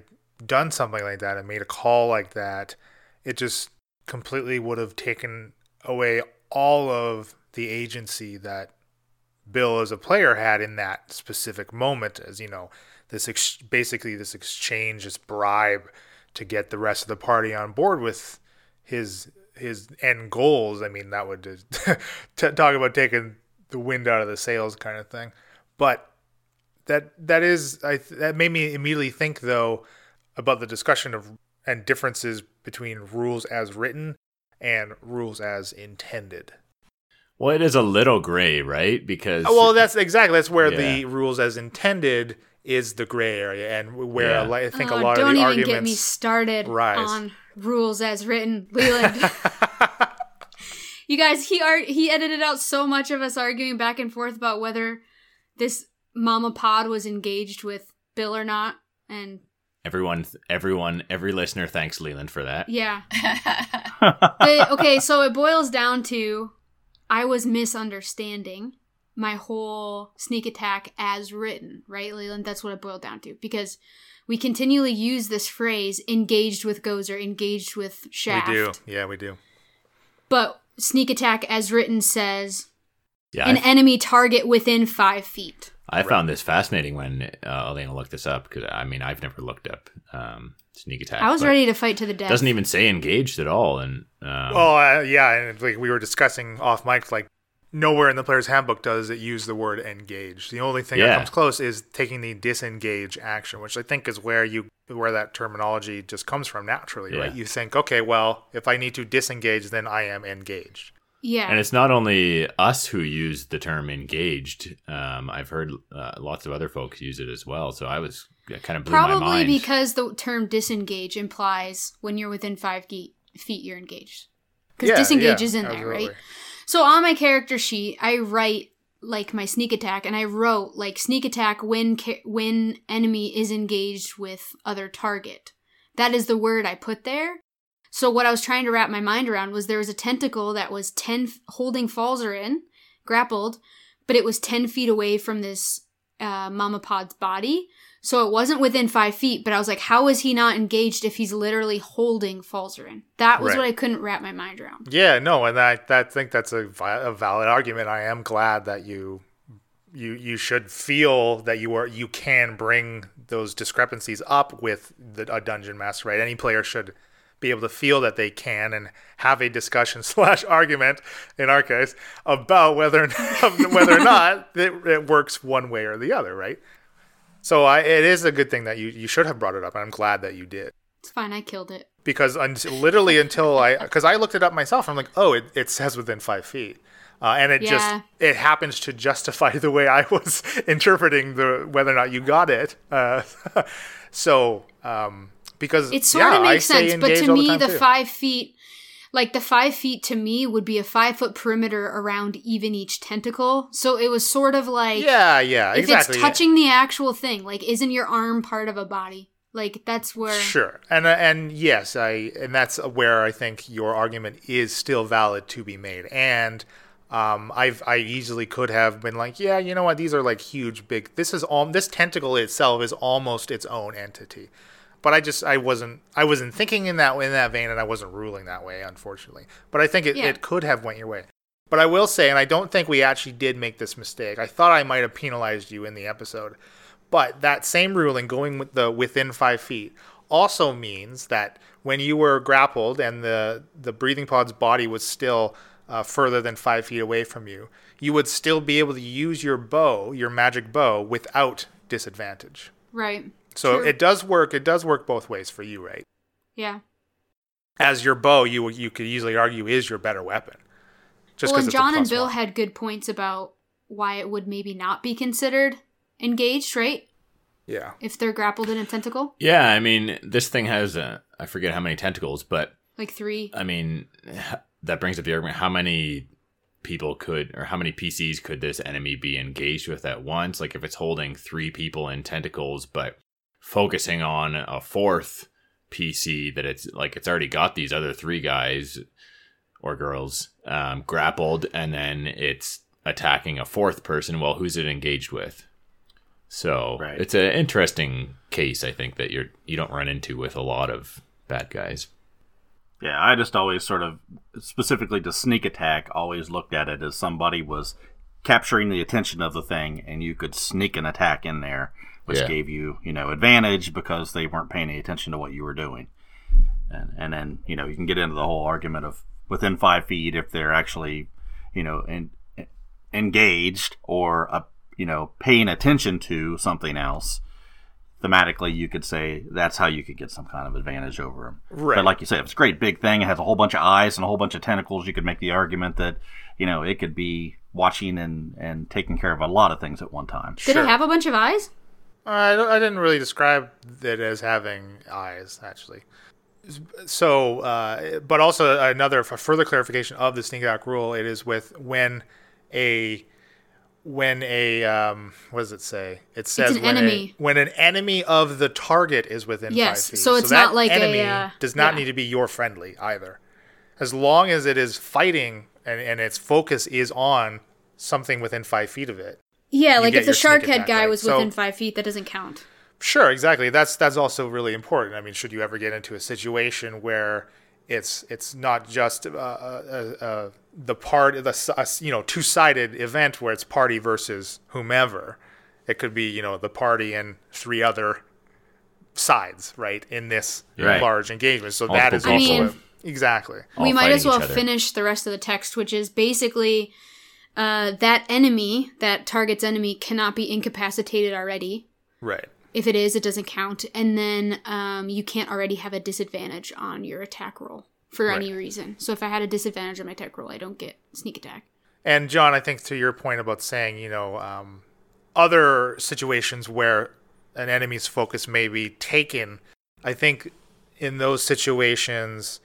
done something like that and made a call like that, it just completely would have taken away all of the agency that Bill as a player had in that specific moment as you know this ex- basically this exchange this bribe to get the rest of the party on board with his his end goals. I mean that would just t- talk about taking the wind out of the sails kind of thing. But that that is i th- that made me immediately think though about the discussion of and differences between rules as written and rules as intended Well, it is a little gray, right? Because Oh, well, that's exactly that's where Yeah. the rules as intended is the gray area, and where Yeah. a li- I think Oh, a lot don't of the even get me started rise. on rules as written, Leland. you guys, he art he edited out so much of us arguing back and forth about whether this Mama Pod was engaged with Bill or not, and everyone, everyone, every listener thanks Leland for that. yeah. The- okay, so it boils down to I was misunderstanding my whole sneak attack as written, right, Leland? That's what it boiled down to because we continually use this phrase engaged with Gozer, engaged with Shaft. we do, yeah, we do. But sneak attack as written says Yeah, an I, enemy target within five feet. I found this fascinating when uh, Elena looked this up because I mean I've never looked up um, sneak attack. I was ready to fight to the it death. Doesn't even say engaged at all, and um, Well, uh, yeah, and like we were discussing off mic, like nowhere in the player's handbook does it use the word engage. The only thing that comes close is taking the disengage action, which I think is where you where that terminology just comes from naturally, Yeah. right? You think, okay, well, if I need to disengage, then I am engaged. Yeah. And it's not only us who use the term engaged. Um, I've heard uh, lots of other folks use it as well. So I was it kind of Probably because the term disengage implies when you're within five ge- feet, you're engaged. Because Yeah, disengage yeah, is in there, right? So on my character sheet, I write like my sneak attack, and I wrote like sneak attack when ca- when enemy is engaged with other target. That is the word I put there. So what I was trying to wrap my mind around was there was a tentacle that was ten holding Falzer in, grappled, but it was ten feet away from this uh, Mama Pod's body. So it wasn't within five feet, but I was like, how is he not engaged if he's literally holding Falzarin? That was Right. what I couldn't wrap my mind around. Yeah, no, and I, I think that's a, a valid argument. I am glad that you you you should feel that you are you can bring those discrepancies up with the, a dungeon master, right? Any player should be able to feel that they can and have a discussion slash argument in our case about whether or not, whether or not it, it works one way or the other, right? So I, it is a good thing that you you should have brought it up, and I'm glad that you did It's fine, I killed it. because literally until I because I looked it up myself, I'm like, oh, it, it says within five feet, uh, and it Yeah. just it happens to justify the way I was interpreting the whether or not you got it. Uh, so um, because It sort yeah, of makes sense, but to me, time the, five feet, like the five feet to me would be a five foot perimeter around even each tentacle. So it was sort of like yeah, yeah, if exactly. it's touching the actual thing, like isn't your arm part of a body? Like that's where Sure, and uh, and yes, I and that's where I think your argument is still valid to be made. And um, I've I easily could have been like, yeah, you know what? These are like huge, big. This is all. This tentacle itself is almost its own entity. But I just I wasn't I wasn't thinking in that in that vein, and I wasn't ruling that way, unfortunately. But I think it, Yeah. it could have went your way. But I will say, and I don't think we actually did make this mistake. I thought I might have penalized you in the episode, but that same ruling, going with the within five feet, also means that when you were grappled and the the breathing pod's body was still uh, further than five feet away from you, you would still be able to use your bow, your magic bow, without disadvantage. right. So True. it does work. It does work both ways for you, right? Yeah. As your bow, you you could easily argue is your better weapon. Just well, because and John and Bill one. had good points about why it would maybe not be considered engaged, right? yeah. If they're grappled in a tentacle, Yeah, I mean, this thing has uh, I forget how many tentacles, but like three. I mean, that brings up the argument: how many people could, or how many PCs could this enemy be engaged with at once? Like, if it's holding three people in tentacles, but focusing on a fourth PC, that it's like it's already got these other three guys or girls um, grappled, and then it's attacking a fourth person. Well, who's it engaged with? So Right. it's an interesting case, I think, that you're you don't run into with a lot of bad guys. Yeah, I just always sort of, specifically to sneak attack, always looked at it as somebody was capturing the attention of the thing, and you could sneak an attack in there, which Yeah. gave you, you know, advantage because they weren't paying any attention to what you were doing. And, and then, you know, you can get into the whole argument of within five feet if they're actually, you know, in, engaged or, uh, you know, paying attention to something else. Thematically, you could say that's how you could get some kind of advantage over them. Right. But like you said, if it's a great big thing, it has a whole bunch of eyes and a whole bunch of tentacles. You could make the argument that you know it could be watching and and taking care of a lot of things at one time. Did Sure. it have a bunch of eyes? I, I didn't really describe it as having eyes, actually. So, uh, but also another for further clarification of the sneak attack rule, it is with when a when a um, what does it say? It says an when. A, when an enemy of the target is within Yes, five feet. so it's that not like a, enemy uh, does not yeah. need to be your friendly either. As long as it is fighting and, and its focus is on something within five feet of it, Yeah, like if the shark head guy right? was So- within five feet, that doesn't count. Sure, exactly. That's that's also really important. I mean, should you ever get into a situation where it's it's not just uh, uh, uh, the part of the uh, you know two sided event where it's party versus whomever. It could be you know the party and three other sides, right, in this Right. large engagement. So Multiple that is I also mean- a- exactly we might as well finish the rest of the text, which is basically uh, that enemy, that target's enemy, cannot be incapacitated already. right. If it is, it doesn't count. And then um, you can't already have a disadvantage on your attack roll for any reason. So if I had a disadvantage on my attack roll, I don't get sneak attack. And John, I think to your point about saying, you know, um, other situations where an enemy's focus may be taken, I think in those situations,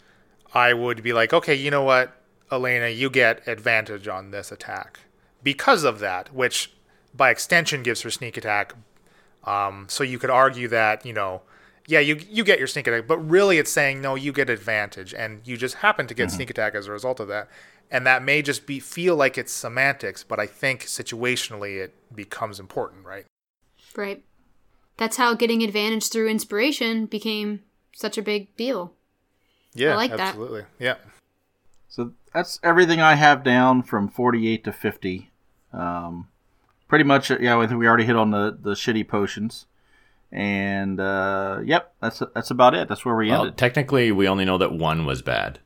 I would be like, okay, you know what, Elena, you get advantage on this attack because of that, which by extension gives her sneak attack. Um, so you could argue that, you know, yeah, you you get your sneak attack, but really it's saying no, you get advantage, and you just happen to get sneak attack as a result of that, and that may just be feel like it's semantics, but I think situationally it becomes important, right? Right. That's how getting advantage through inspiration became such a big deal. Yeah, I like that. absolutely. Yeah, So that's everything I have down from 48 to 50. Um, pretty much, uh, yeah, I think we already hit on the, the shitty potions. And, uh, yep, that's that's about it. That's where we Well, ended. technically, we only know that one was bad.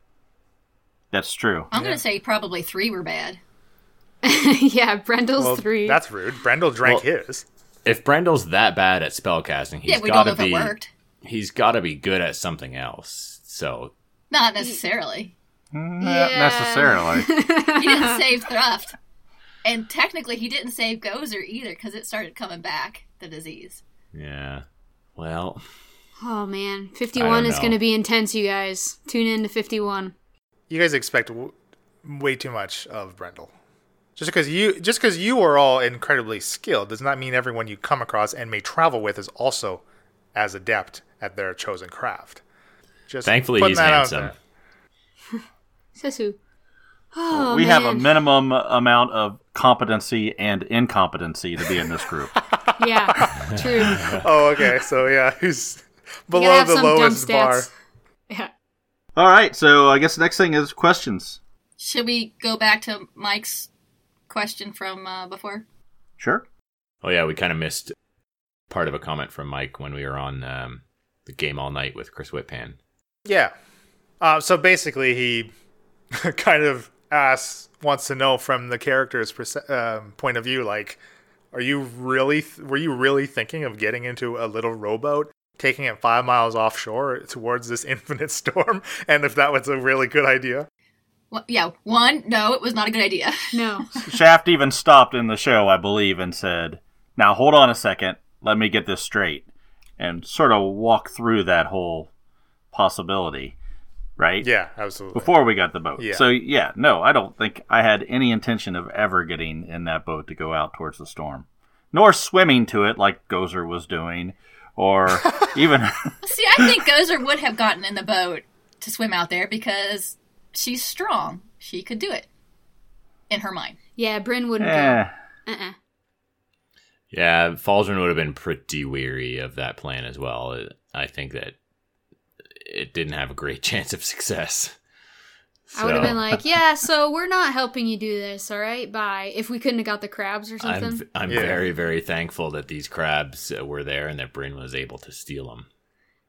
That's true. I'm gonna say probably three were bad. yeah, Brendel's well, three. that's rude. Brendel drank Well- his. If Brendel's that bad at spellcasting, he's yeah, we got don't know to if be it worked. he's got to be good at something else. So Not necessarily. Mm, not Yeah. necessarily. He didn't save Thruft, and technically he didn't save Gozer either because it started coming back the disease. yeah, well, Oh man, 51 is going to be intense, you guys. Tune in to 51. You guys expect w- way too much of Brendel. Just because you just because you are all incredibly skilled does not mean everyone you come across and may travel with is also as adept at their chosen craft. Just Thankfully, he's that out handsome. There. Says who? Oh, we have a minimum amount of competency and incompetency to be in this group. Yeah, true. Oh, okay. So yeah, he's below the lowest bar. Yeah. All right, so I guess the next thing is questions. Should we go back to Mike's question from uh, before? Sure. Oh yeah, we kind of missed part of a comment from Mike when we were on um, the game all night with Chris Whitpan. Yeah. Uh, so basically, he kind of asks, wants to know from the character's perce- um, point of view, like, are you really, th- were you really thinking of getting into a little rowboat, taking it five miles offshore towards this infinite storm? And if that was a really good idea? Well, yeah, one, no, it was not a good idea. No. Shaft even stopped in the show, I believe, and said, Now hold on a second, let me get this straight. And sort of walk through that whole possibility, right? Yeah, absolutely. Before we got the boat. Yeah. So, yeah, no, I don't think I had any intention of ever getting in that boat to go out towards the storm, nor swimming to it like Gozer was doing, or even. See, I think Gozer would have gotten in the boat to swim out there because she's strong. She could do it. In her mind. Yeah, Bryn wouldn't eh. go. Uh-uh. Yeah, Falzern would have been pretty weary of that plan as well. I think that it didn't have a great chance of success. I would have been like, yeah, so we're not helping you do this, all right? Bye. If we couldn't have got the crabs or something. I'm I'm Yeah. very very thankful that these crabs uh, were there and that Bryn was able to steal them.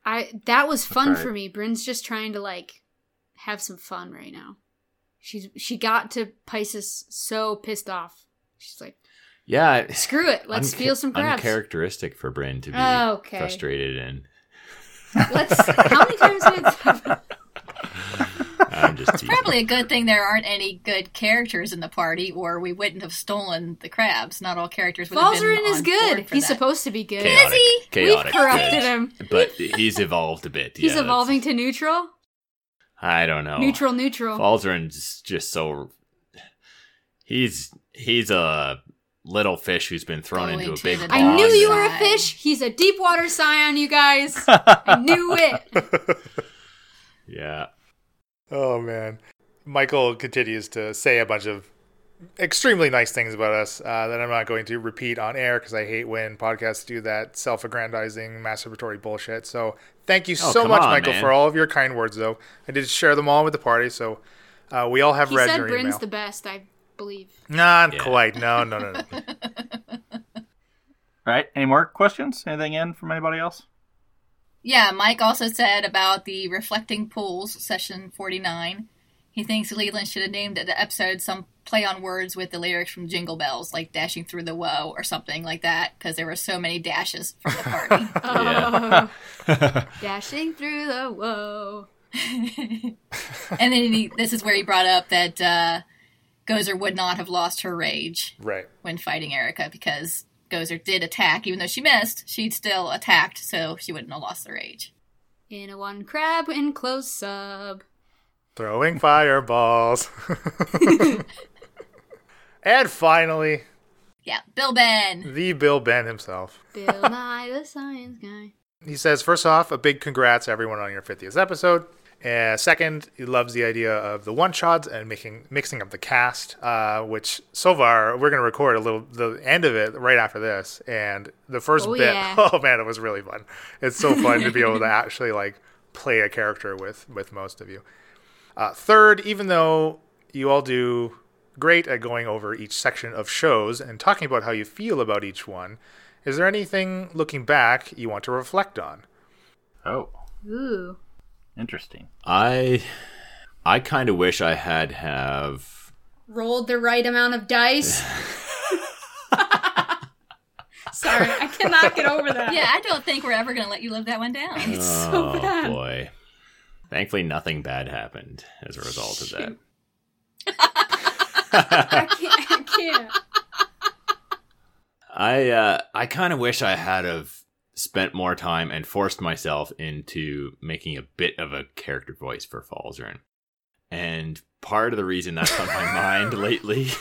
I that was fun right. for me. Bryn's just trying to like have some fun right now. She's she got to Pisces so pissed off. She's like, Yeah, screw it, let's unca- steal some crabs. Uncharacteristic for Bryn to be Oh, okay. frustrated and Let's. How many times did it happen? I'm just teasing. Probably a good thing there aren't any good characters in the party, or we wouldn't have stolen the crabs. Not all characters would have been Falzarin is good. board for He's that. supposed to be good. chaotic, he? chaotic, We've corrupted good. him. but he's evolved a bit. He's yeah, evolving to neutral. I don't know. Neutral, neutral. Falzarin's just so he's he's a little fish who's been thrown Going into a big the I knew you were a fish. He's a deep water scion, you guys. I knew it. Yeah. Oh man, Michael continues to say a bunch of extremely nice things about us uh, that I'm not going to repeat on air because I hate when podcasts do that self-aggrandizing, masturbatory bullshit. So thank you Oh, so much, on, Michael, man. for all of your kind words. Though I did share them all with the party, so uh, we all have He read said your Bryn's email. the best, I believe. Not Yeah. quite. No, no, no, no. All right, any more questions? Anything in from anybody else? Yeah, Mike also said about the Reflecting Pools, session 49. He thinks Leland should have named the episode some play on words with the lyrics from Jingle Bells, like Dashing Through the Woe or something like that, because there were so many dashes from the party. Oh, dashing through the whoa. and then he, this is where he brought up that uh, Gozer would not have lost her rage right. when fighting Erica because Gozer did attack. Even though she missed, she'd still attacked, so she wouldn't have lost the rage. In a one crab in close sub. Throwing fireballs. and finally, Yeah, Bill Ben. the Bill Ben himself. Bill Nye the Science Guy. He says, first off, a big congrats to everyone on your 50th episode. Uh, second, he loves the idea of the one shots and making mixing up the cast, uh, which so far we're going to record a little the end of it right after this. And the first Oh, bit, yeah. oh man, it was really fun. It's so fun to be able to actually like play a character with with most of you. Uh, third, even though you all do great at going over each section of shows and talking about how you feel about each one, is there anything looking back you want to reflect on? Oh, Ooh. Interesting. I I kind of wish I had have Rolled the right amount of dice. Sorry, I cannot get over that. Yeah, I don't think we're ever going to let you live that one down. It's so oh bad. boy. Thankfully nothing bad happened as a result of that. I can't. I can't. I uh, I kind of wish I had have spent more time and forced myself into making a bit of a character voice for Falzern. And part of the reason that's on my mind lately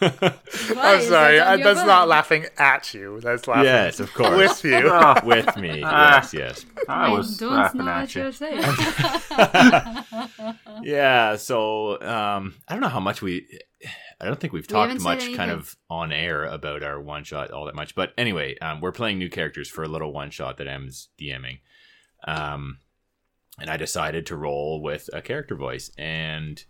I'm sorry. that's I, your that's not laughing at you. That's laughing Yes, of course. with you. Oh, With me. Ah. yes, yes. I was don't laughing know at you. yeah, so um I don't know how much we I don't think we've talked haven't much kind of on air about our one shot all that much. But anyway, um, we're playing new characters for a little one shot that M's DMing. Um and I decided to roll with a character voice and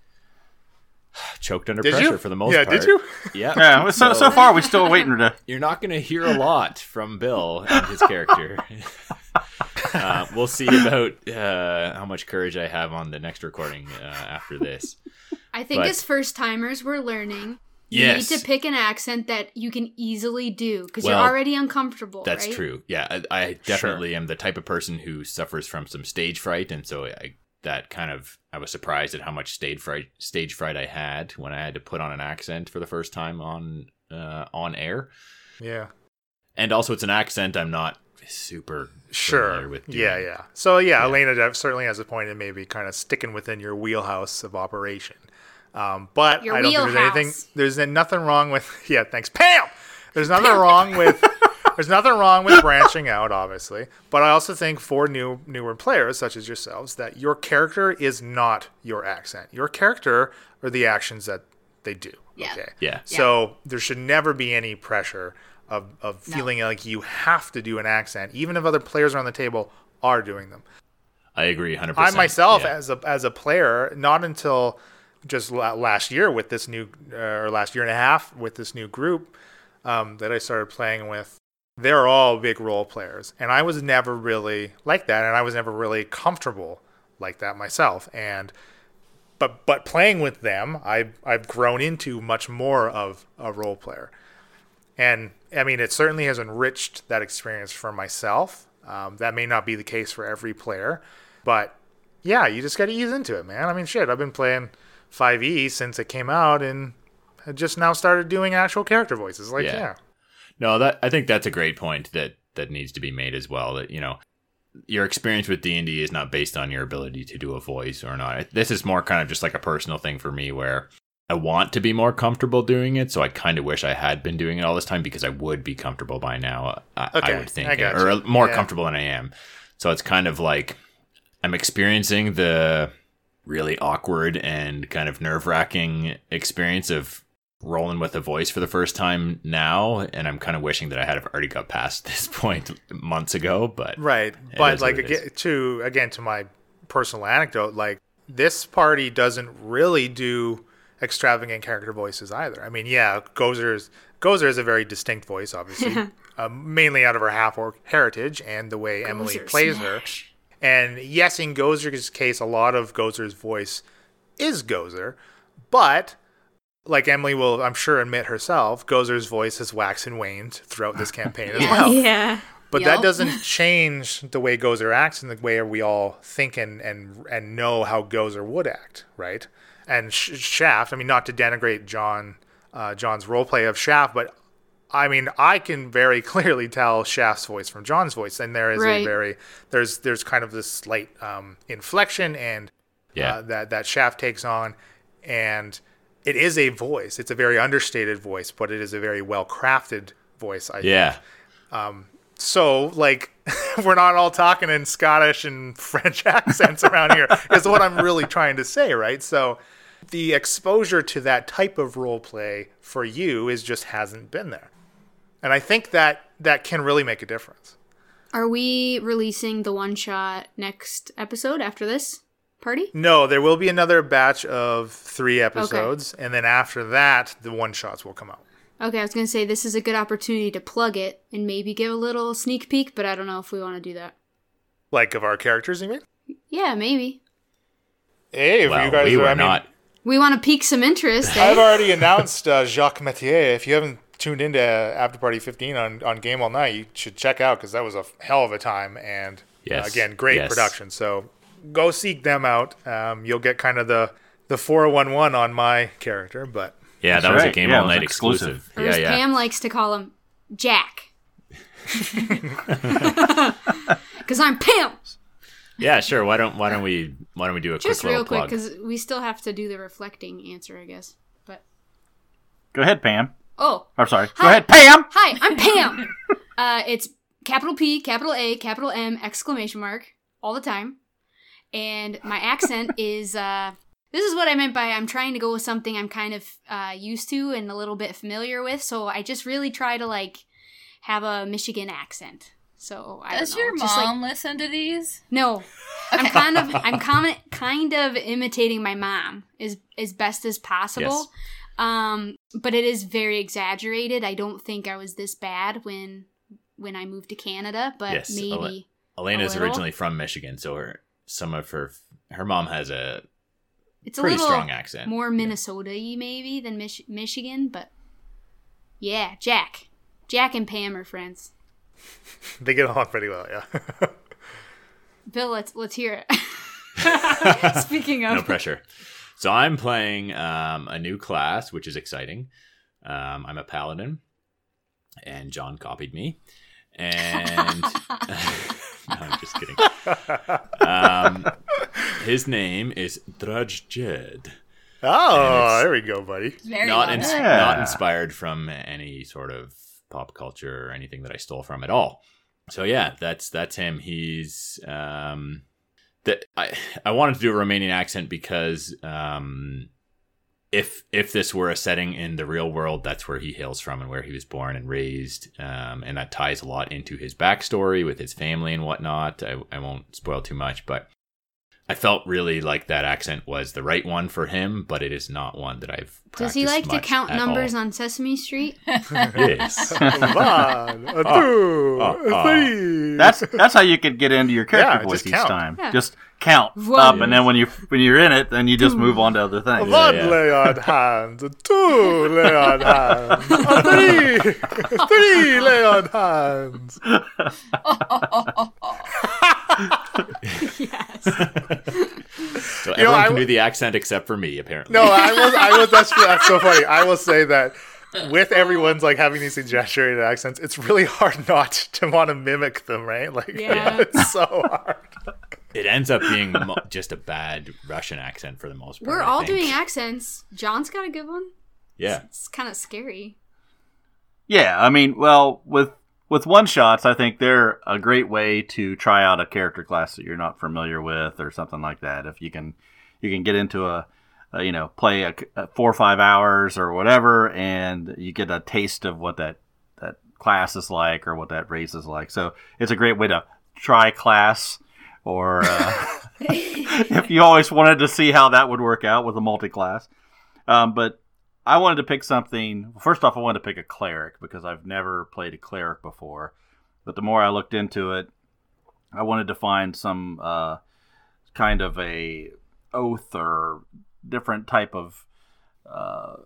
choked under Did pressure you? for the most yeah, part. Yeah, did you? Yeah. Yeah, so, so far we're still waiting to. You're not going to hear a lot from Bill and his character. uh, we'll see about uh, how much courage I have on the next recording uh, after this. I think But- as first timers, we're learning. You Yes. need to pick an accent that you can easily do because Well, you're already uncomfortable. That's right? true. Yeah, I, I definitely am the type of person who suffers from some stage fright, and so I that kind of I was surprised at how much stage fright stage fright I had when I had to put on an accent for the first time on uh, on air, Yeah. and also it's an accent I'm not super Sure. with. Doing. Yeah, yeah. So yeah, Elena def- certainly has a point in maybe kind of sticking within your wheelhouse of operation. Um, but Your I don't think there's anything. There's nothing wrong with. Yeah, thanks, Pam. There's nothing wrong with. There's nothing wrong with branching out, obviously. But I also think for new newer players such as yourselves that your character is not your accent. Your character are the actions that they do. Yeah. Okay. Yeah. So there should never be any pressure of, of feeling like you have to do an accent, even if other players around the table are doing them. I agree, hundred percent. I myself, yeah. as a as a player, not until just last year with this new uh, or last year and a half with this new group um, that I started playing with, they're all big role players, and I was never really like that, and I was never really comfortable like that myself, and but but playing with them, I I've grown into much more of a role player, and I mean it certainly has enriched that experience for myself. Um, that may not be the case for every player, but yeah, you just got to ease into it, man. I mean, shit, I've been playing 5e since it came out, and I just now started doing actual character voices. Like, Yeah. yeah, No, that I think that's a great point that that needs to be made as well. That you know, your experience with D and D is not based on your ability to do a voice or not. This is more kind of just like a personal thing for me, where I want to be more comfortable doing it. So I kind of wish I had been doing it all this time because I would be comfortable by now. I, Okay, I would think, I or more Yeah. comfortable than I am. So it's kind of like I'm experiencing the really awkward and kind of nerve wracking experience of rolling with a voice for the first time now, and I'm kind of wishing that I had already got past this point months ago. But right. But like what it is. again, to again to my personal anecdote, like this party doesn't really do extravagant character voices either. I mean, yeah, Gozer's Gozer is a very distinct voice, obviously, um, mainly out of her half orc heritage and the way Emily Gozer plays her. And yes, in Gozer's case, a lot of Gozer's voice is Gozer, but like Emily will, I'm sure, admit herself, Gozer's voice has waxed and waned throughout this campaign as well. Yeah. But that doesn't change the way Gozer acts and the way we all think and and, and know how Gozer would act, right? And Sh- Shaft, I mean, not to denigrate John, uh, John's roleplay of Shaft, but I mean, I can very clearly tell Shaft's voice from John's voice, and there is a very there's there's kind of this slight um, inflection and Yeah. uh, that that Shaft takes on, and it is a voice. It's a very understated voice, but it is a very well crafted voice. I think yeah, so like we're not all talking in Scottish and French accents around here is what I'm really trying to say, right? So the exposure to that type of role play for you is just hasn't been there. And I think that that can really make a difference. Are we releasing the one shot next episode after this party? No, there will be another batch of 3 episodes and then after that the one shots will come out. Okay, I was gonna say this is a good opportunity to plug it and maybe give a little sneak peek, but I don't know if we want to do that. Like of our characters, you mean? Yeah, maybe. Hey, if well, you guys we are, were I mean, not. We want to pique some interest. I've Eh? already announced uh, Jacques Metier. If you haven't tuned into After Party 15 on, on Game All Night, you should check out because that was a hell of a time and uh, again, great yes. production. So go seek them out. Um, you'll get kind of the the 411 on my character, but Yeah, That's that was a game Yeah, all night exclusive. exclusive. Or Yeah, yeah. Pam likes to call him, Jack. Because I'm Pam. Yeah, sure. Why don't Why don't we Why don't we do a Just quick real quick, because we still have to do the reflecting answer, I guess. But Go ahead, Pam. Oh, I'm sorry. Go ahead, Pam. hi, I'm Pam. uh, it's capital P, capital A, capital M, exclamation mark all the time. And my accent is uh, this is what I meant by I'm trying to go with something I'm kind of uh, used to and a little bit familiar with. So I just really try to like have a Michigan accent. So I Does don't know, your just, like- mom listen to these? No, I'm kind of I'm kind kind of imitating my mom as as best as possible. Yes. Um, but it is very exaggerated. I don't think I was this bad when when I moved to Canada, but Yes, maybe Ele- Elena's little? originally from Michigan, so her some of her her mom has a it's a pretty little strong accent. more Yeah. Minnesota-y maybe than Mich- Michigan. But yeah, Jack, Jack and Pam are friends. They get along pretty well, yeah. Bill, let's let's hear it. Speaking of, no pressure. So I'm playing um, a new class, which is exciting. Um, I'm a paladin, and John copied me. And no, I'm just kidding. Um, his name is Drudge Jed. oh, there we go, buddy. Very Not, ins- Yeah. not inspired from any sort of pop culture or anything that I stole from at all. So yeah, that's that's him. He's um, that I I wanted to do a Romanian accent because um, if if this were a setting in the real world, that's where he hails from and where he was born and raised, um, and that ties a lot into his backstory with his family and whatnot. I, I won't spoil too much, but I felt really like that accent was the right one for him, but it is not one that I've. does he like practiced to count numbers all. on Sesame Street? Yes. One, a uh, two, oh, a oh. three. That's that's how you could get into your character Yeah, voice each count. time. Yeah. Just count One. up, and then when you when you're in it, then you just move on to other things. One yeah. lay on hands, two lay on hands, three, three lay on hands. yes. So You know, everyone I can w- do the accent except for me, apparently. No, I was, I was. That's that's so funny. I will say that with everyone's like having these exaggerated accents, it's really hard not to want to mimic them, right? Like, Yeah. it's so hard. It ends up being mo- just a bad Russian accent for the most part. We're I all think. doing accents. John's got a good one. Yeah. It's kind of scary. Yeah, I mean, well, with with one shots, I think they're a great way to try out a character class that you're not familiar with or something like that. If you can, you can get into a, a you know, play a, a four or five hours or whatever, and you get a taste of what that that class is like or what that race is like. So it's a great way to try class. Or uh, if you always wanted to see how that would work out with a multi-class, um, but I wanted to pick something. First off, I wanted to pick a cleric because I've never played a cleric before. But the more I looked into it, I wanted to find some uh, kind of a oath or different type of uh,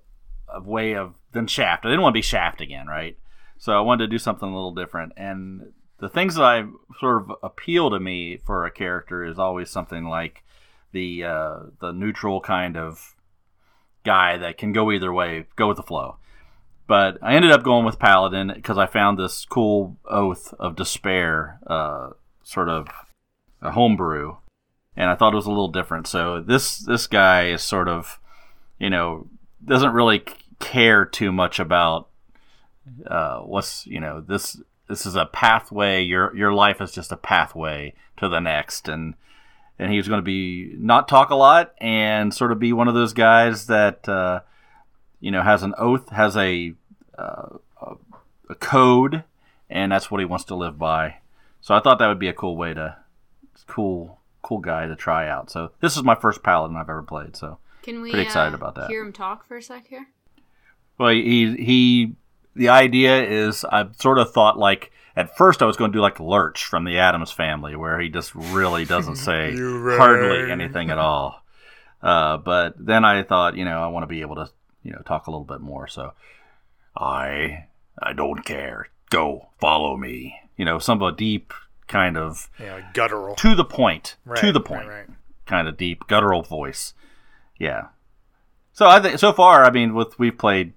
of way of than shaft. I didn't want to be shaft again, right? So I wanted to do something a little different. And the things that I sort of appeal to me for a character is always something like the uh, the neutral kind of guy that can go either way, go with the flow. But I ended up going with Paladin because I found this cool oath of despair, uh, sort of a homebrew, and I thought it was a little different. So this this guy is sort of, you know, doesn't really care too much about uh, what's you know this this is a pathway. Your your life is just a pathway to the next, and and he was going to be not talk a lot and sort of be one of those guys that uh, you know has an oath, has a, uh, a code, and that's what he wants to live by. So I thought that would be a cool way to cool cool guy to try out. So this is my first paladin I've ever played. So Can we Pretty excited uh, about that. hear him talk for a sec here? well, he he the idea is I've sort of thought like at first I was going to do like Lurch from the Addams Family, where he just really doesn't say hardly anything at all. Uh, but then I thought, you know, I want to be able to, you know, talk a little bit more. So I I don't care. Go follow me. You know, some of a deep kind of Yeah, guttural. to the point, Right, to the point, right. kind of deep guttural voice. Yeah. So I think so far, I mean, with we've played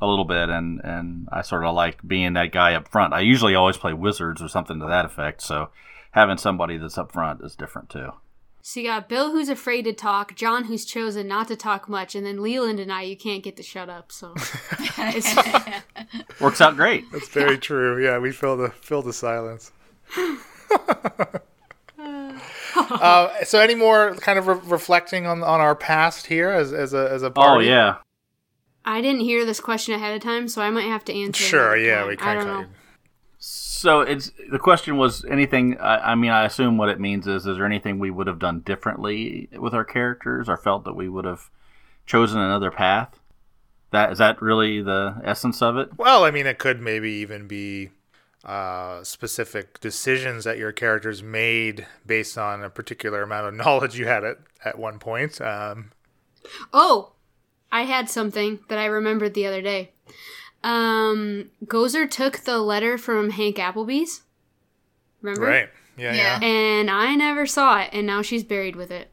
a little bit, and and I sort of like being that guy up front. I usually always play wizards or something to that effect. So having somebody that's up front is different too. So you got Bill who's afraid to talk, John who's chosen not to talk much, and then Leland and I you can't get to shut up. So it's, Works out great. That's very true. Yeah, we fill the fill the silence. uh, so, any more kind of re- reflecting on on our past here as as a as a Oh party? yeah. I didn't hear this question ahead of time, so I might have to answer. Sure. another Yeah, time. we I kind don't of. know. So it's the question was anything. I, I mean, I assume what it means is: is there anything we would have done differently with our characters, or felt that we would have chosen another path? That is that really the essence of it? Well, I mean, it could maybe even be uh, specific decisions that your characters made based on a particular amount of knowledge you had at at one point. Um, Oh, I had something that I remembered the other day. Um, Gozer took the letter from Hank Applebee's. Remember? right. Yeah. Yeah. Yeah. And I never saw it, and now she's buried with it.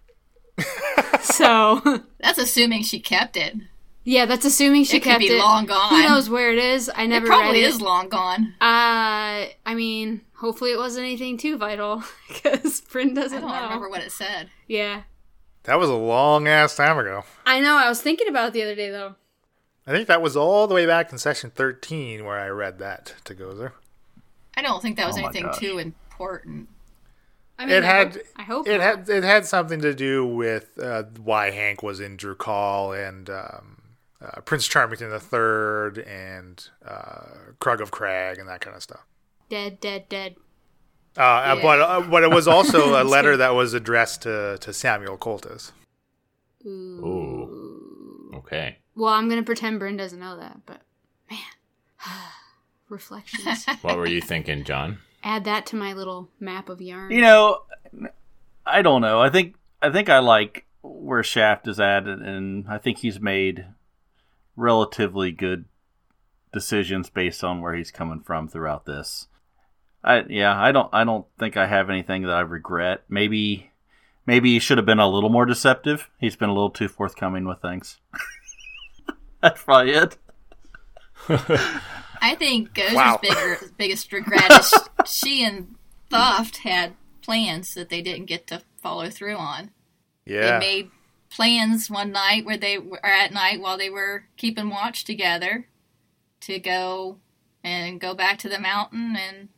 so, That's assuming she kept it. yeah, that's assuming she it could kept be it. long gone. Who knows where it is? I never it probably read is it. long gone. Uh, I mean, hopefully it wasn't anything too vital because Bryn doesn't don't know. remember what it said. Yeah, That was a long ass time ago. I know. I was thinking about it the other day though. I think that was all the way back in session 13 where I read that to Gozer. I don't think that was Oh anything gosh. too important. I mean, It I had- hope, I hope It not. had it had something to do with uh, why Hank was in Drukal and um, uh, Prince Charmington III and uh, Krug of Crag and that kind of stuff. dead, dead, dead. Uh, uh, Yeah. But uh, but it was also a letter that was addressed to, to Samuel Coltis. Ooh. Okay. Well, I'm gonna pretend Bryn doesn't know that, but man, reflections. What were you thinking, John? Add that to my little map of yarn. You know, I don't know. I think I think I like where Shaft is at, and- and I think he's made relatively good decisions based on where he's coming from throughout this. I yeah, I don't I don't think I have anything that I regret. Maybe maybe he should have been a little more deceptive. He's been a little too forthcoming with things. That's probably it. I think Gozer's Wow. bigger, biggest regret is she and Thuft had plans that they didn't get to follow through on. Yeah. They made plans one night where they were at night while they were keeping watch together to go and go back to the mountain and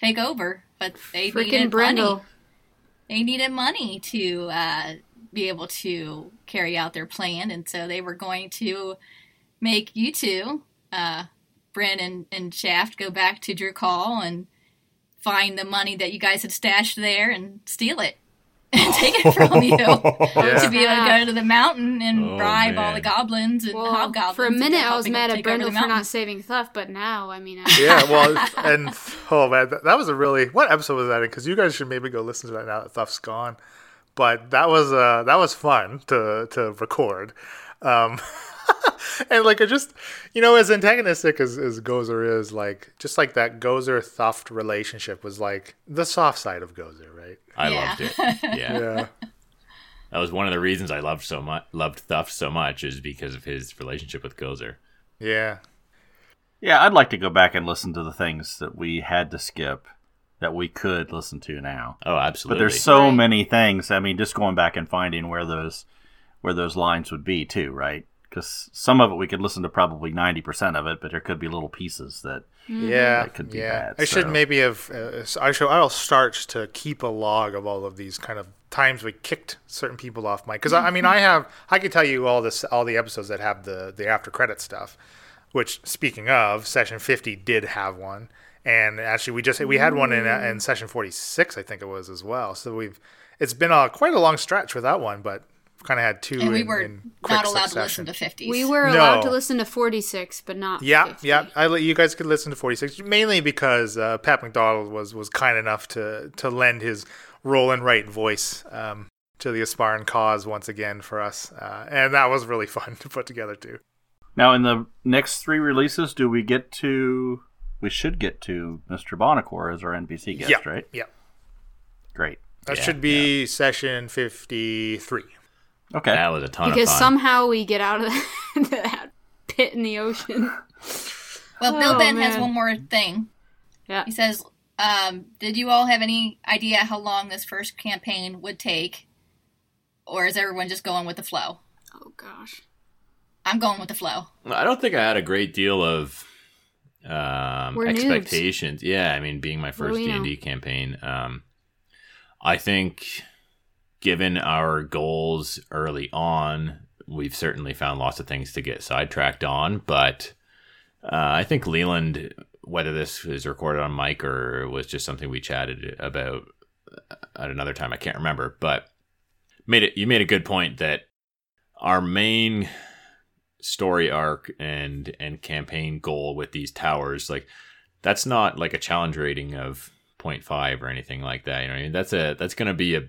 take over. But they Freaking needed money. They needed money to uh, be able to carry out their plan, and so they were going to make you two, uh, Bryn and, and Shaft, go back to Drew Call and find the money that you guys had stashed there and steal it take it from you to be able to go to the mountain and Oh, bribe all the goblins and Well, hobgoblins. for a minute, I was mad at take Brendel for not saving Thuff, but now, I mean, I, yeah, well, and oh man, that, that was a really what episode was that in? Because you guys should maybe go listen to that now that stuff's gone. But that was uh that was fun to to record, um, and like I just you know as antagonistic as as Gozer is, like just like that Gozer Thuft relationship was like the soft side of Gozer, right? I Yeah. loved it. Yeah. Yeah, That was one of the reasons I loved so much loved Thuff so much is because of his relationship with Gozer. yeah, Yeah, I'd like to go back and listen to the things that we had to skip that we could listen to now. Oh, absolutely But there's so Right. many things. I mean, just going back and finding where those where those lines would be too, right? Because some of it we could listen to probably ninety percent of it, but there could be little pieces that yeah, That could be yeah. bad, I should maybe have. Uh, I should. I'll start to keep a log of all of these kind of times we kicked certain people off mic. Because I, I mean, I have. I could tell you all this, all the episodes that have the the after credit stuff. Which, speaking of, session fifty did have one, and actually we just we had one in uh, in session forty six, I think it was as well. So we've it's been a quite a long stretch without one, but kind of had two. And we in- were in quick not allowed succession. to listen to 50s. we were allowed to listen to 46, but not Yeah, 50. yeah. I you guys could listen to 46 mainly because uh, Pat McDonald was was kind enough to to lend his Roland Wright voice um, to the Aspiring cause once again for us, uh, and that was really fun to put together too. Now, in the next three releases, do we get to? We should get to Mr. Bonacore as our NPC guest, yeah, right? yeah. Great. That Yeah, should be session 53. Okay. that was a ton Because of fun. somehow we get out of that, that pit in the ocean. Well, Bill Oh, Ben has one more thing. Yeah. He says, um, "Did you all have any idea how long this first campaign would take?" or is everyone just going with the flow? Oh gosh. I'm going with the flow. I don't think I had a great deal of um, We're noobs. expectations. Yeah, I mean, being my first D and D campaign, um, I think, given our goals early on, we've certainly found lots of things to get sidetracked on. But uh, I think Leland, whether this was recorded on mic or was just something we chatted about at another time, I can't remember, but made it. You made a good point that our main story arc and and campaign goal with these towers like that's not like a challenge rating of 0.5 or anything like that you know I mean that's a that's going to be a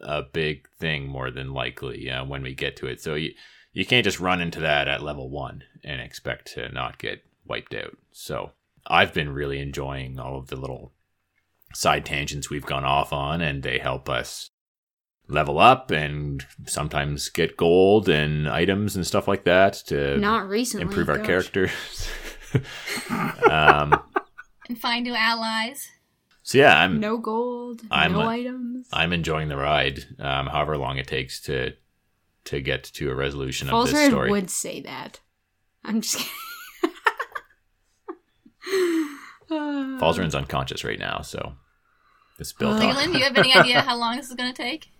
a big thing more than likely uh, when we get to it so you you can't just run into that at level 1 and expect to not get wiped out so I've been really enjoying all of the little side tangents we've gone off on and they help us level up and sometimes get gold and items and stuff like that to Not recently. improve our gosh. characters. um, And find new allies. So yeah, I'm No gold. I'm no a- items. I'm enjoying the ride. Um, however long it takes to to get to a resolution of this Falzard story. would say that. I'm just kidding. Falzarin's unconscious right now, so it's built on. Leland, do you have any idea how long this is going to take?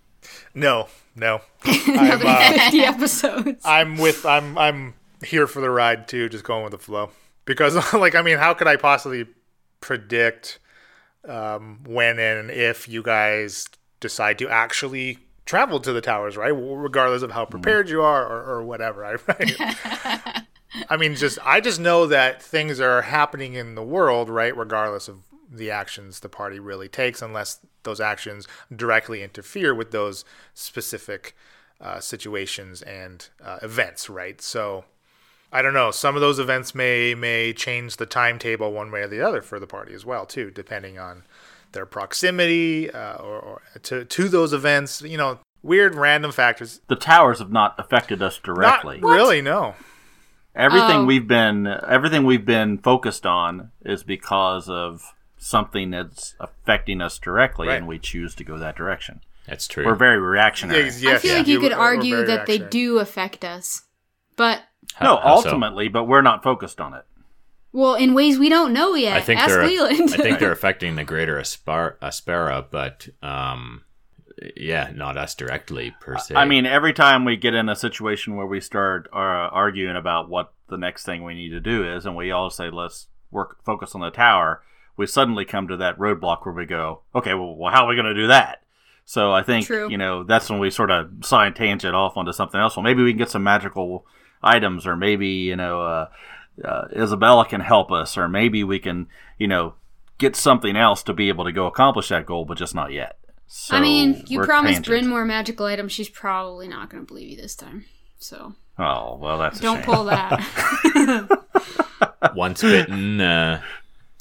No, no. Another I'm, uh, 50 episodes. I'm with I'm I'm here for the ride too, just going with the flow. Because like I mean, how could I possibly predict um, when and if you guys decide to actually travel to the towers, right? Regardless of how prepared you are or, or whatever. Right? I mean, just I just know that things are happening in the world, right? Regardless of the actions the party really takes, unless those actions directly interfere with those specific uh, situations and uh, events, right? So I don't know. Some of those events may may change the timetable one way or the other for the party as well, too, depending on their proximity uh, or, or to to those events. You know, weird random factors. The towers have not affected us directly. Not really, no. Everything Oh. we've been everything we've been focused on is because of something that's affecting us directly, Right. and we choose to go that direction. That's true. We're very reactionary. Yes, yes, I feel yeah. like you could we're- we're argue that they do affect us. But, no, How- how so? ultimately, but we're not focused on it. well, in ways we don't know yet. I think Ask they're Leland. I think they're affecting the greater Aspar- Aspera, but um, yeah, not us directly per se. I mean, every time we get in a situation where we start uh, arguing about what the next thing we need to do is, and we all say, let's work, focus on the tower, we suddenly come to that roadblock where we go, okay, well, well how are we going to do that? So I think, True. you know, that's when we sort of side tangent off onto something else. Well, maybe we can get some magical items, or maybe, you know, uh, uh, Isabella can help us, or maybe we can, you know, get something else to be able to go accomplish that goal, but just not yet. So I mean, you we're promised tangent. Bryn more magical items. She's probably not going to believe you this time. So Oh well, that's don't shame. pull that. once bitten. Uh,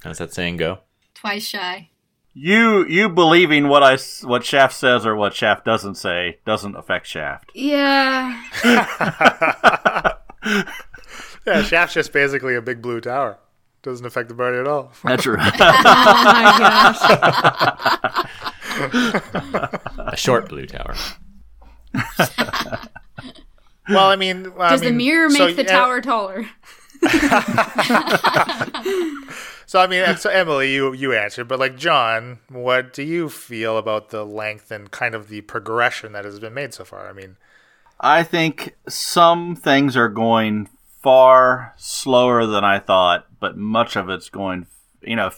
how does that saying go? Twice shy. You you believing what I what Shaft says or what Shaft doesn't say doesn't affect Shaft. yeah. Yeah, Shaft's just basically a big blue tower. Doesn't affect the party at all. That's right. Oh my gosh. A short blue tower. Well, I mean, I Does the mean, mirror make so, the yeah, tower taller? So I mean, so Emily, you you answered, but like John, what do you feel about the length and kind of the progression that has been made so far? I mean, I think some things are going far slower than I thought, but much of it's going. You know,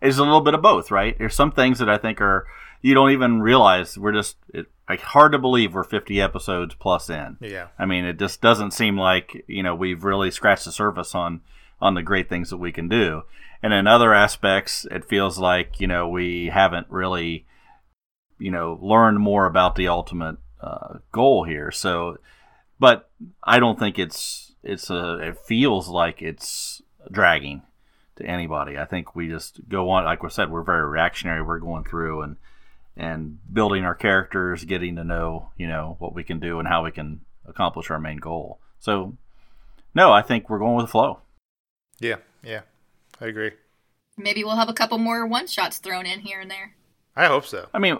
it's a little bit of both, right? There's some things that I think are you don't even realize we're just it, like hard to believe we're 50 episodes plus in. yeah, I mean, it just doesn't seem like you know we've really scratched the surface on on the great things that we can do. And in other aspects, it feels like you know we haven't really you know learned more about the ultimate uh, goal here. So, but I don't think it's it's a it feels like it's dragging to anybody. I think we just go on like we said, we're very reactionary. We're going through and and building our characters, getting to know, you know, what we can do and how we can accomplish our main goal. So, no, I think we're going with the flow. yeah, yeah. I agree. Maybe we'll have a couple more one shots thrown in here and there. I hope so. I mean,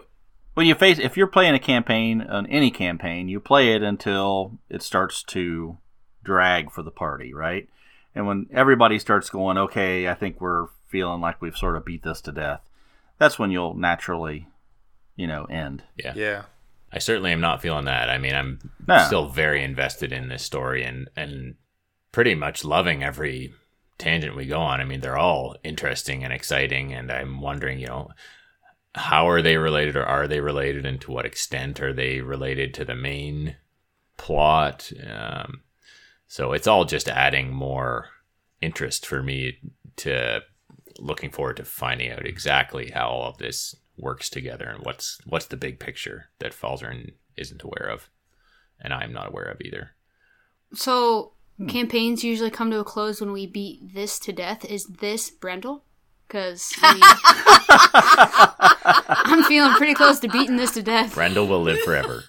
Well, you face if you're playing a campaign on any campaign, you play it until it starts to drag for the party, right? And when everybody starts going, okay, I think we're feeling like we've sort of beat this to death, that's when you'll naturally, you know, end. Yeah. Yeah. I certainly am not feeling that. I mean, I'm No. still very invested in this story and and pretty much loving every tangent we go on. I mean, they're all interesting and exciting, and I'm wondering, you know, how are they related, or are they related, and to what extent are they related to the main plot? Um, so it's all just adding more interest for me to looking forward to finding out exactly how all of this works together and what's what's the big picture that Falzarin isn't aware of and I'm not aware of either. So campaigns usually come to a close when we beat this to death. Is this Brendel? Because I'm feeling pretty close to beating this to death. Brendel will live forever.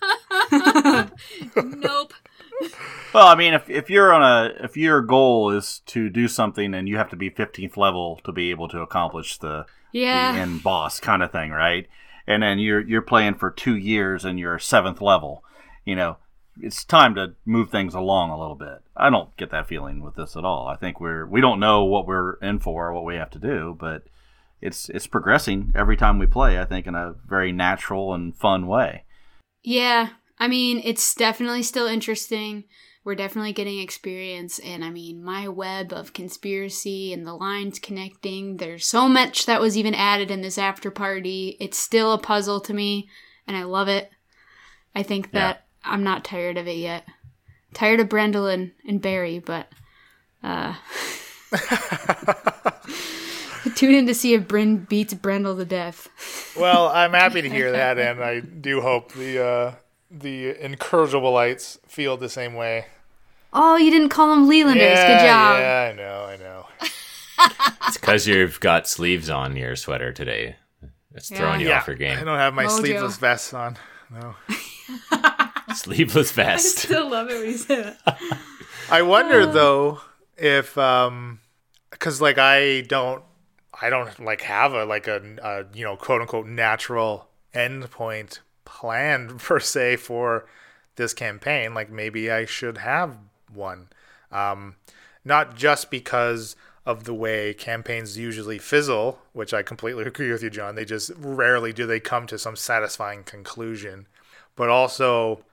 nope. Well, I mean, if if you're on a if your goal is to do something and you have to be 15th level to be able to accomplish the the end boss kind of thing, right? And then you're you're playing for two years and you're seventh level, you know, it's time to move things along a little bit. I don't get that feeling with this at all. I think we're we don't know what we're in for, or what we have to do, but it's it's progressing every time we play. I think in a very natural and fun way. Yeah. I mean, it's definitely still interesting. We're definitely getting experience. And I mean, my web of conspiracy and the lines connecting, there's so much that was even added in this after party. It's still a puzzle to me, and I love it. I think that I'm not tired of it yet. Tired of Brendel and, and Barry, but uh tune in to see if Bryn beats Brendel to death. Well, I'm happy to hear that, and I do hope the uh, the incorrigibilites feel the same way. Oh, you didn't call them Lelanders. yeah, Good job. Yeah, I know, I know. It's because you've got sleeves on your sweater today. It's throwing you yeah, off your game. I don't have my Mojo. sleeveless vest on. No. Sleeveless vest. I Still love it when you say that. I wonder though if um cuz like I don't I don't like have a like a, a you know quote unquote natural endpoint planned per se for this campaign. Like maybe I should have one. Um not just because of the way campaigns usually fizzle which I completely agree with you John. They just rarely do. They come to some satisfying conclusion. But also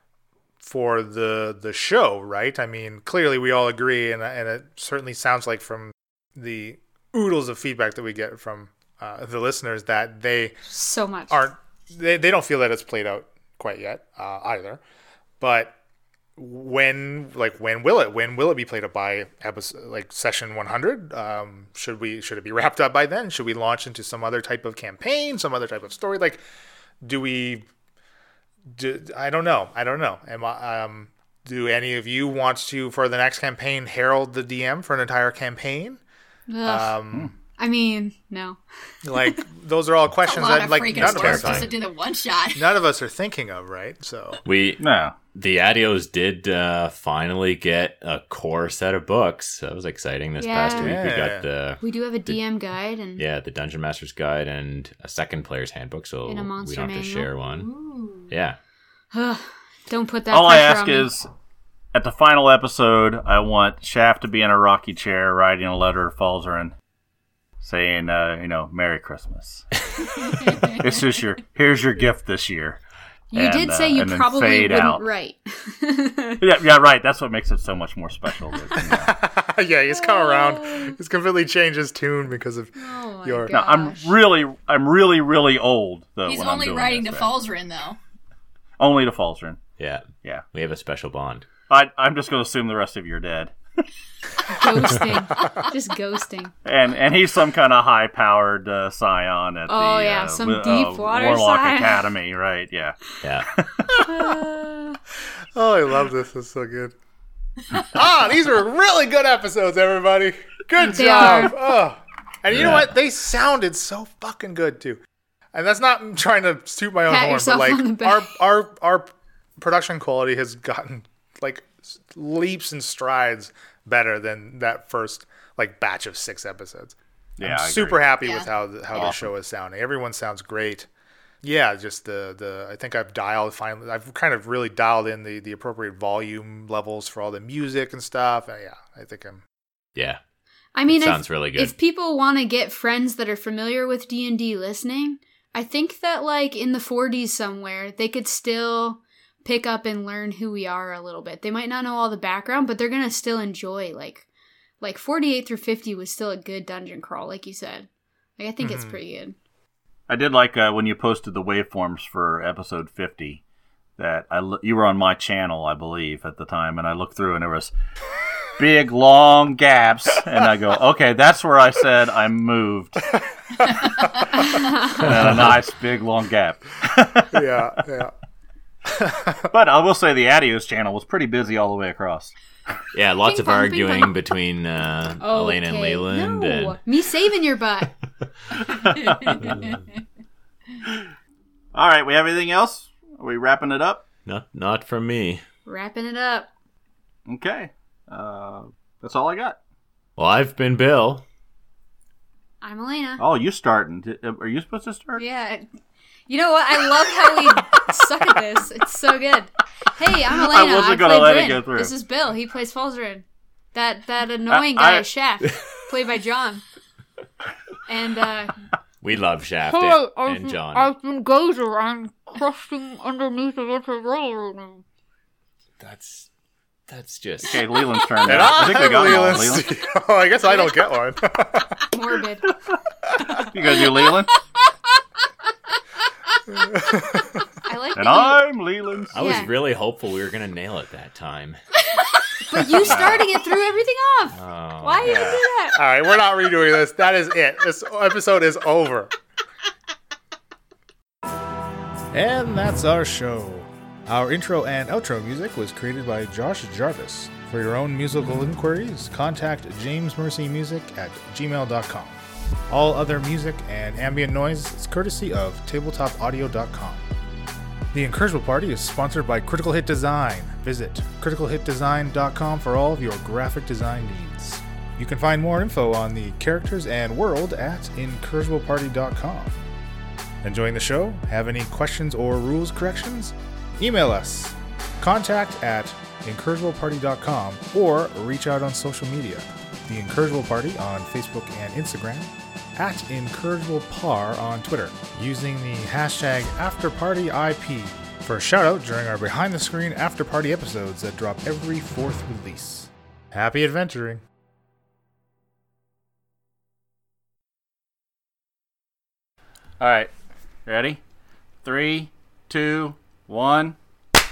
for the the show, right? I mean, clearly we all agree, and and it certainly sounds like from the oodles of feedback that we get from uh, the listeners that they So much. aren't they, they don't feel that it's played out quite yet uh, either. But when like when will it when will it be played up by episode like session 100 um should we should it be wrapped up by then should we launch into some other type of campaign some other type of story like do we do, I don't know. I don't know. Am I, um, do any of you want to for the next campaign herald the DM for an entire campaign? Um, I mean, no. like those are all questions that of like freaking none of us just are, to do the one shot. none of us are thinking of, right? So We No. The Adios did uh, finally get a core set of books. That was exciting. This past Yeah. week we got the We do have a DM guide and yeah the Dungeon Master's Guide and a second player's handbook. So we don't have to share one. Ooh. Yeah, Ugh, don't put that All I ask on me. is, at the final episode, I want Shaft to be in a rocky chair writing a letter to Falzarin, saying, uh, you know, "Merry Christmas." this is your here's your gift this year. You and, did uh, say you and probably fade wouldn't out. write. Yeah, yeah, right. That's what makes it so much more special. that, you know. yeah, he's come around. He's completely changed his tune because of oh Your- gosh. No, I'm really, I'm really, really old though. He's when I'm only doing writing this, to right? Falzarin, though. Only to Falzarin. yeah, Yeah, we have a special bond. I, I'm just going to assume the rest of you are dead. Ghosting. Just ghosting. And and he's some kind of high powered uh, scion at Oh, the yeah, uh, some wi- deep uh, water Warlock scion. Academy, right? Yeah. Yeah, Uh, Oh, I love this. It's so good. ah, these are really good episodes, everybody. Good They job. are. Oh. And you know what? They sounded so fucking good too. And that's not trying to toot my own Pat horn, but like our our our production quality has gotten like s- leaps and strides better than that first like batch of six episodes. Yeah, I'm I super agree. happy Yeah. with how the, how the show is sounding. Everyone sounds great. yeah, just the the I think I've dialed finally. I've kind of really dialed in the the appropriate volume levels for all the music and stuff. Uh, yeah, I think I'm. Yeah. I mean, it Sounds if, really good. if people want to get friends that are familiar with D and D listening, I think that like in the 40s somewhere, they could still pick up and learn who we are a little bit. They might not know all the background, but they're gonna still enjoy like like 48 through 50 was still a good dungeon crawl, like you said. Like I think it's Mhm. pretty good. I did like uh, when you posted the waveforms for episode 50 that I lo- you were on my channel, I believe, at the time, and I looked through and there was big long gaps, and I go, okay, that's where I said I moved. and a nice big long gap. Yeah, yeah. But I will say the Adios channel was pretty busy all the way across. Yeah, lots Ping of pong, arguing between uh, Elena and Leland. No, And me saving your butt. All right, we have anything else? Are we wrapping it up? not not from me. Wrapping it up. Okay. Uh, that's all I got. Well, I've been Bill. I'm Elena. Oh, you starting? Are you supposed to start? Yeah. You know what? I love how we suck at this. It's so good. Hey, I'm Elena. I wasn't I gonna play let it go through. This is Bill. He plays Falzarin. That that annoying I- guy I- Shaft, played by John. And uh We love Shaft Hello, and, I've, and John. I've been Gozer. I'm crushing underneath the winter railroad. That's that's just Okay, Leland's turn. And now. I think we I'm got Leland. one. Leland. oh, I guess I don't get one. morbid. You gonna do Leland? I like And I'm Leland. I was Yeah. really hopeful we were gonna nail it that time. but you starting it threw everything off. Oh, Why you do that? All right, we're not redoing this. That is it. This episode is over. And that's our show. Our intro and outro music was created by Josh Jarvis. For your own musical inquiries, contact jamesmercymusic at gmail.com. All other music and ambient noise is courtesy of tabletopaudio.com. The Incorrigible Party is sponsored by Critical Hit Design. Visit criticalhitdesign.com for all of your graphic design needs. You can find more info on the characters and world at incorrigibleparty.com. Enjoying the show? Have any questions or rules corrections? Email us. Contact at incorrigibleparty.com or reach out on social media. The Incorrigible Party on Facebook and Instagram, at IncorrigiblePar on Twitter, using the hashtag AfterPartyIP for a shout out during our behind the screen after party episodes that drop every fourth release. Happy adventuring! All right, ready? Three, two, one. All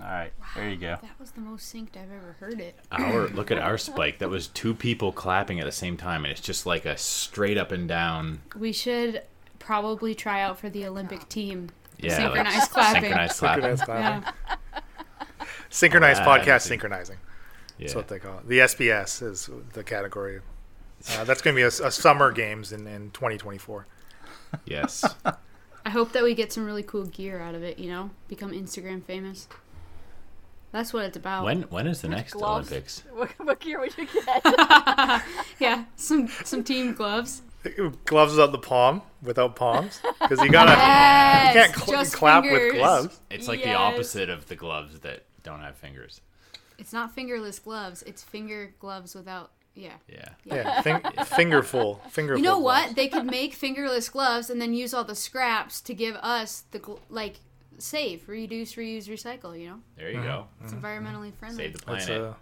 right, there you go. That was the most synced I've ever heard it. our look at our spike. That was two people clapping at the same time, and it's just like a straight up and down. We should probably try out for the Olympic team. Yeah, Synchronized like clapping. Synchronized clapping. Synchronized clapping. Yeah. Synchronized Ah, podcast synchronizing. Yeah. That's what they call it. The SBS is the category. Uh, that's going to be a, a summer games in, in 2024. Yes. I hope that we get some really cool gear out of it, you know? Become Instagram famous. That's what it's about. When when is the next gloves? Olympics? What, what gear would you get? yeah, some some team gloves. Gloves without the palm, without palms, because you gotta Yes, you can't cl- just clap fingers. with gloves. It's like the Yes. opposite of the gloves that don't have fingers. It's not fingerless gloves. It's finger gloves without. Yeah. Yeah. Yeah, fing- fingerful, fingerful. You know gloves. what? They could make fingerless gloves and then use all the scraps to give us the gl- like save, reduce, reuse, recycle. You know, There you go. it's environmentally friendly. Save the That's, planet. uh,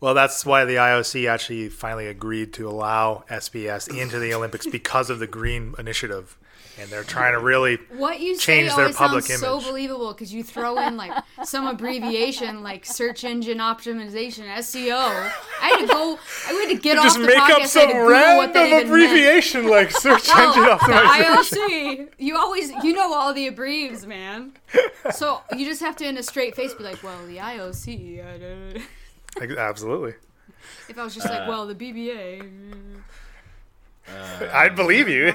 well, that's why the IOC actually finally agreed to allow SBS into the Olympics because of the Green Initiative, and they're trying to really What you change say their public sounds so believable because you throw in like some abbreviation like search engine optimization SEO. I had to go. I had to get just off the make podcast. up I had some to what that random even meant. abbreviation like search Oh, engine the optimization. IOC. You always you know all the abbreves, man. So you just have to in a straight face be like, well, the IOC. I Absolutely, If I was just like, uh, well, the BBA. Uh, I'd believe you.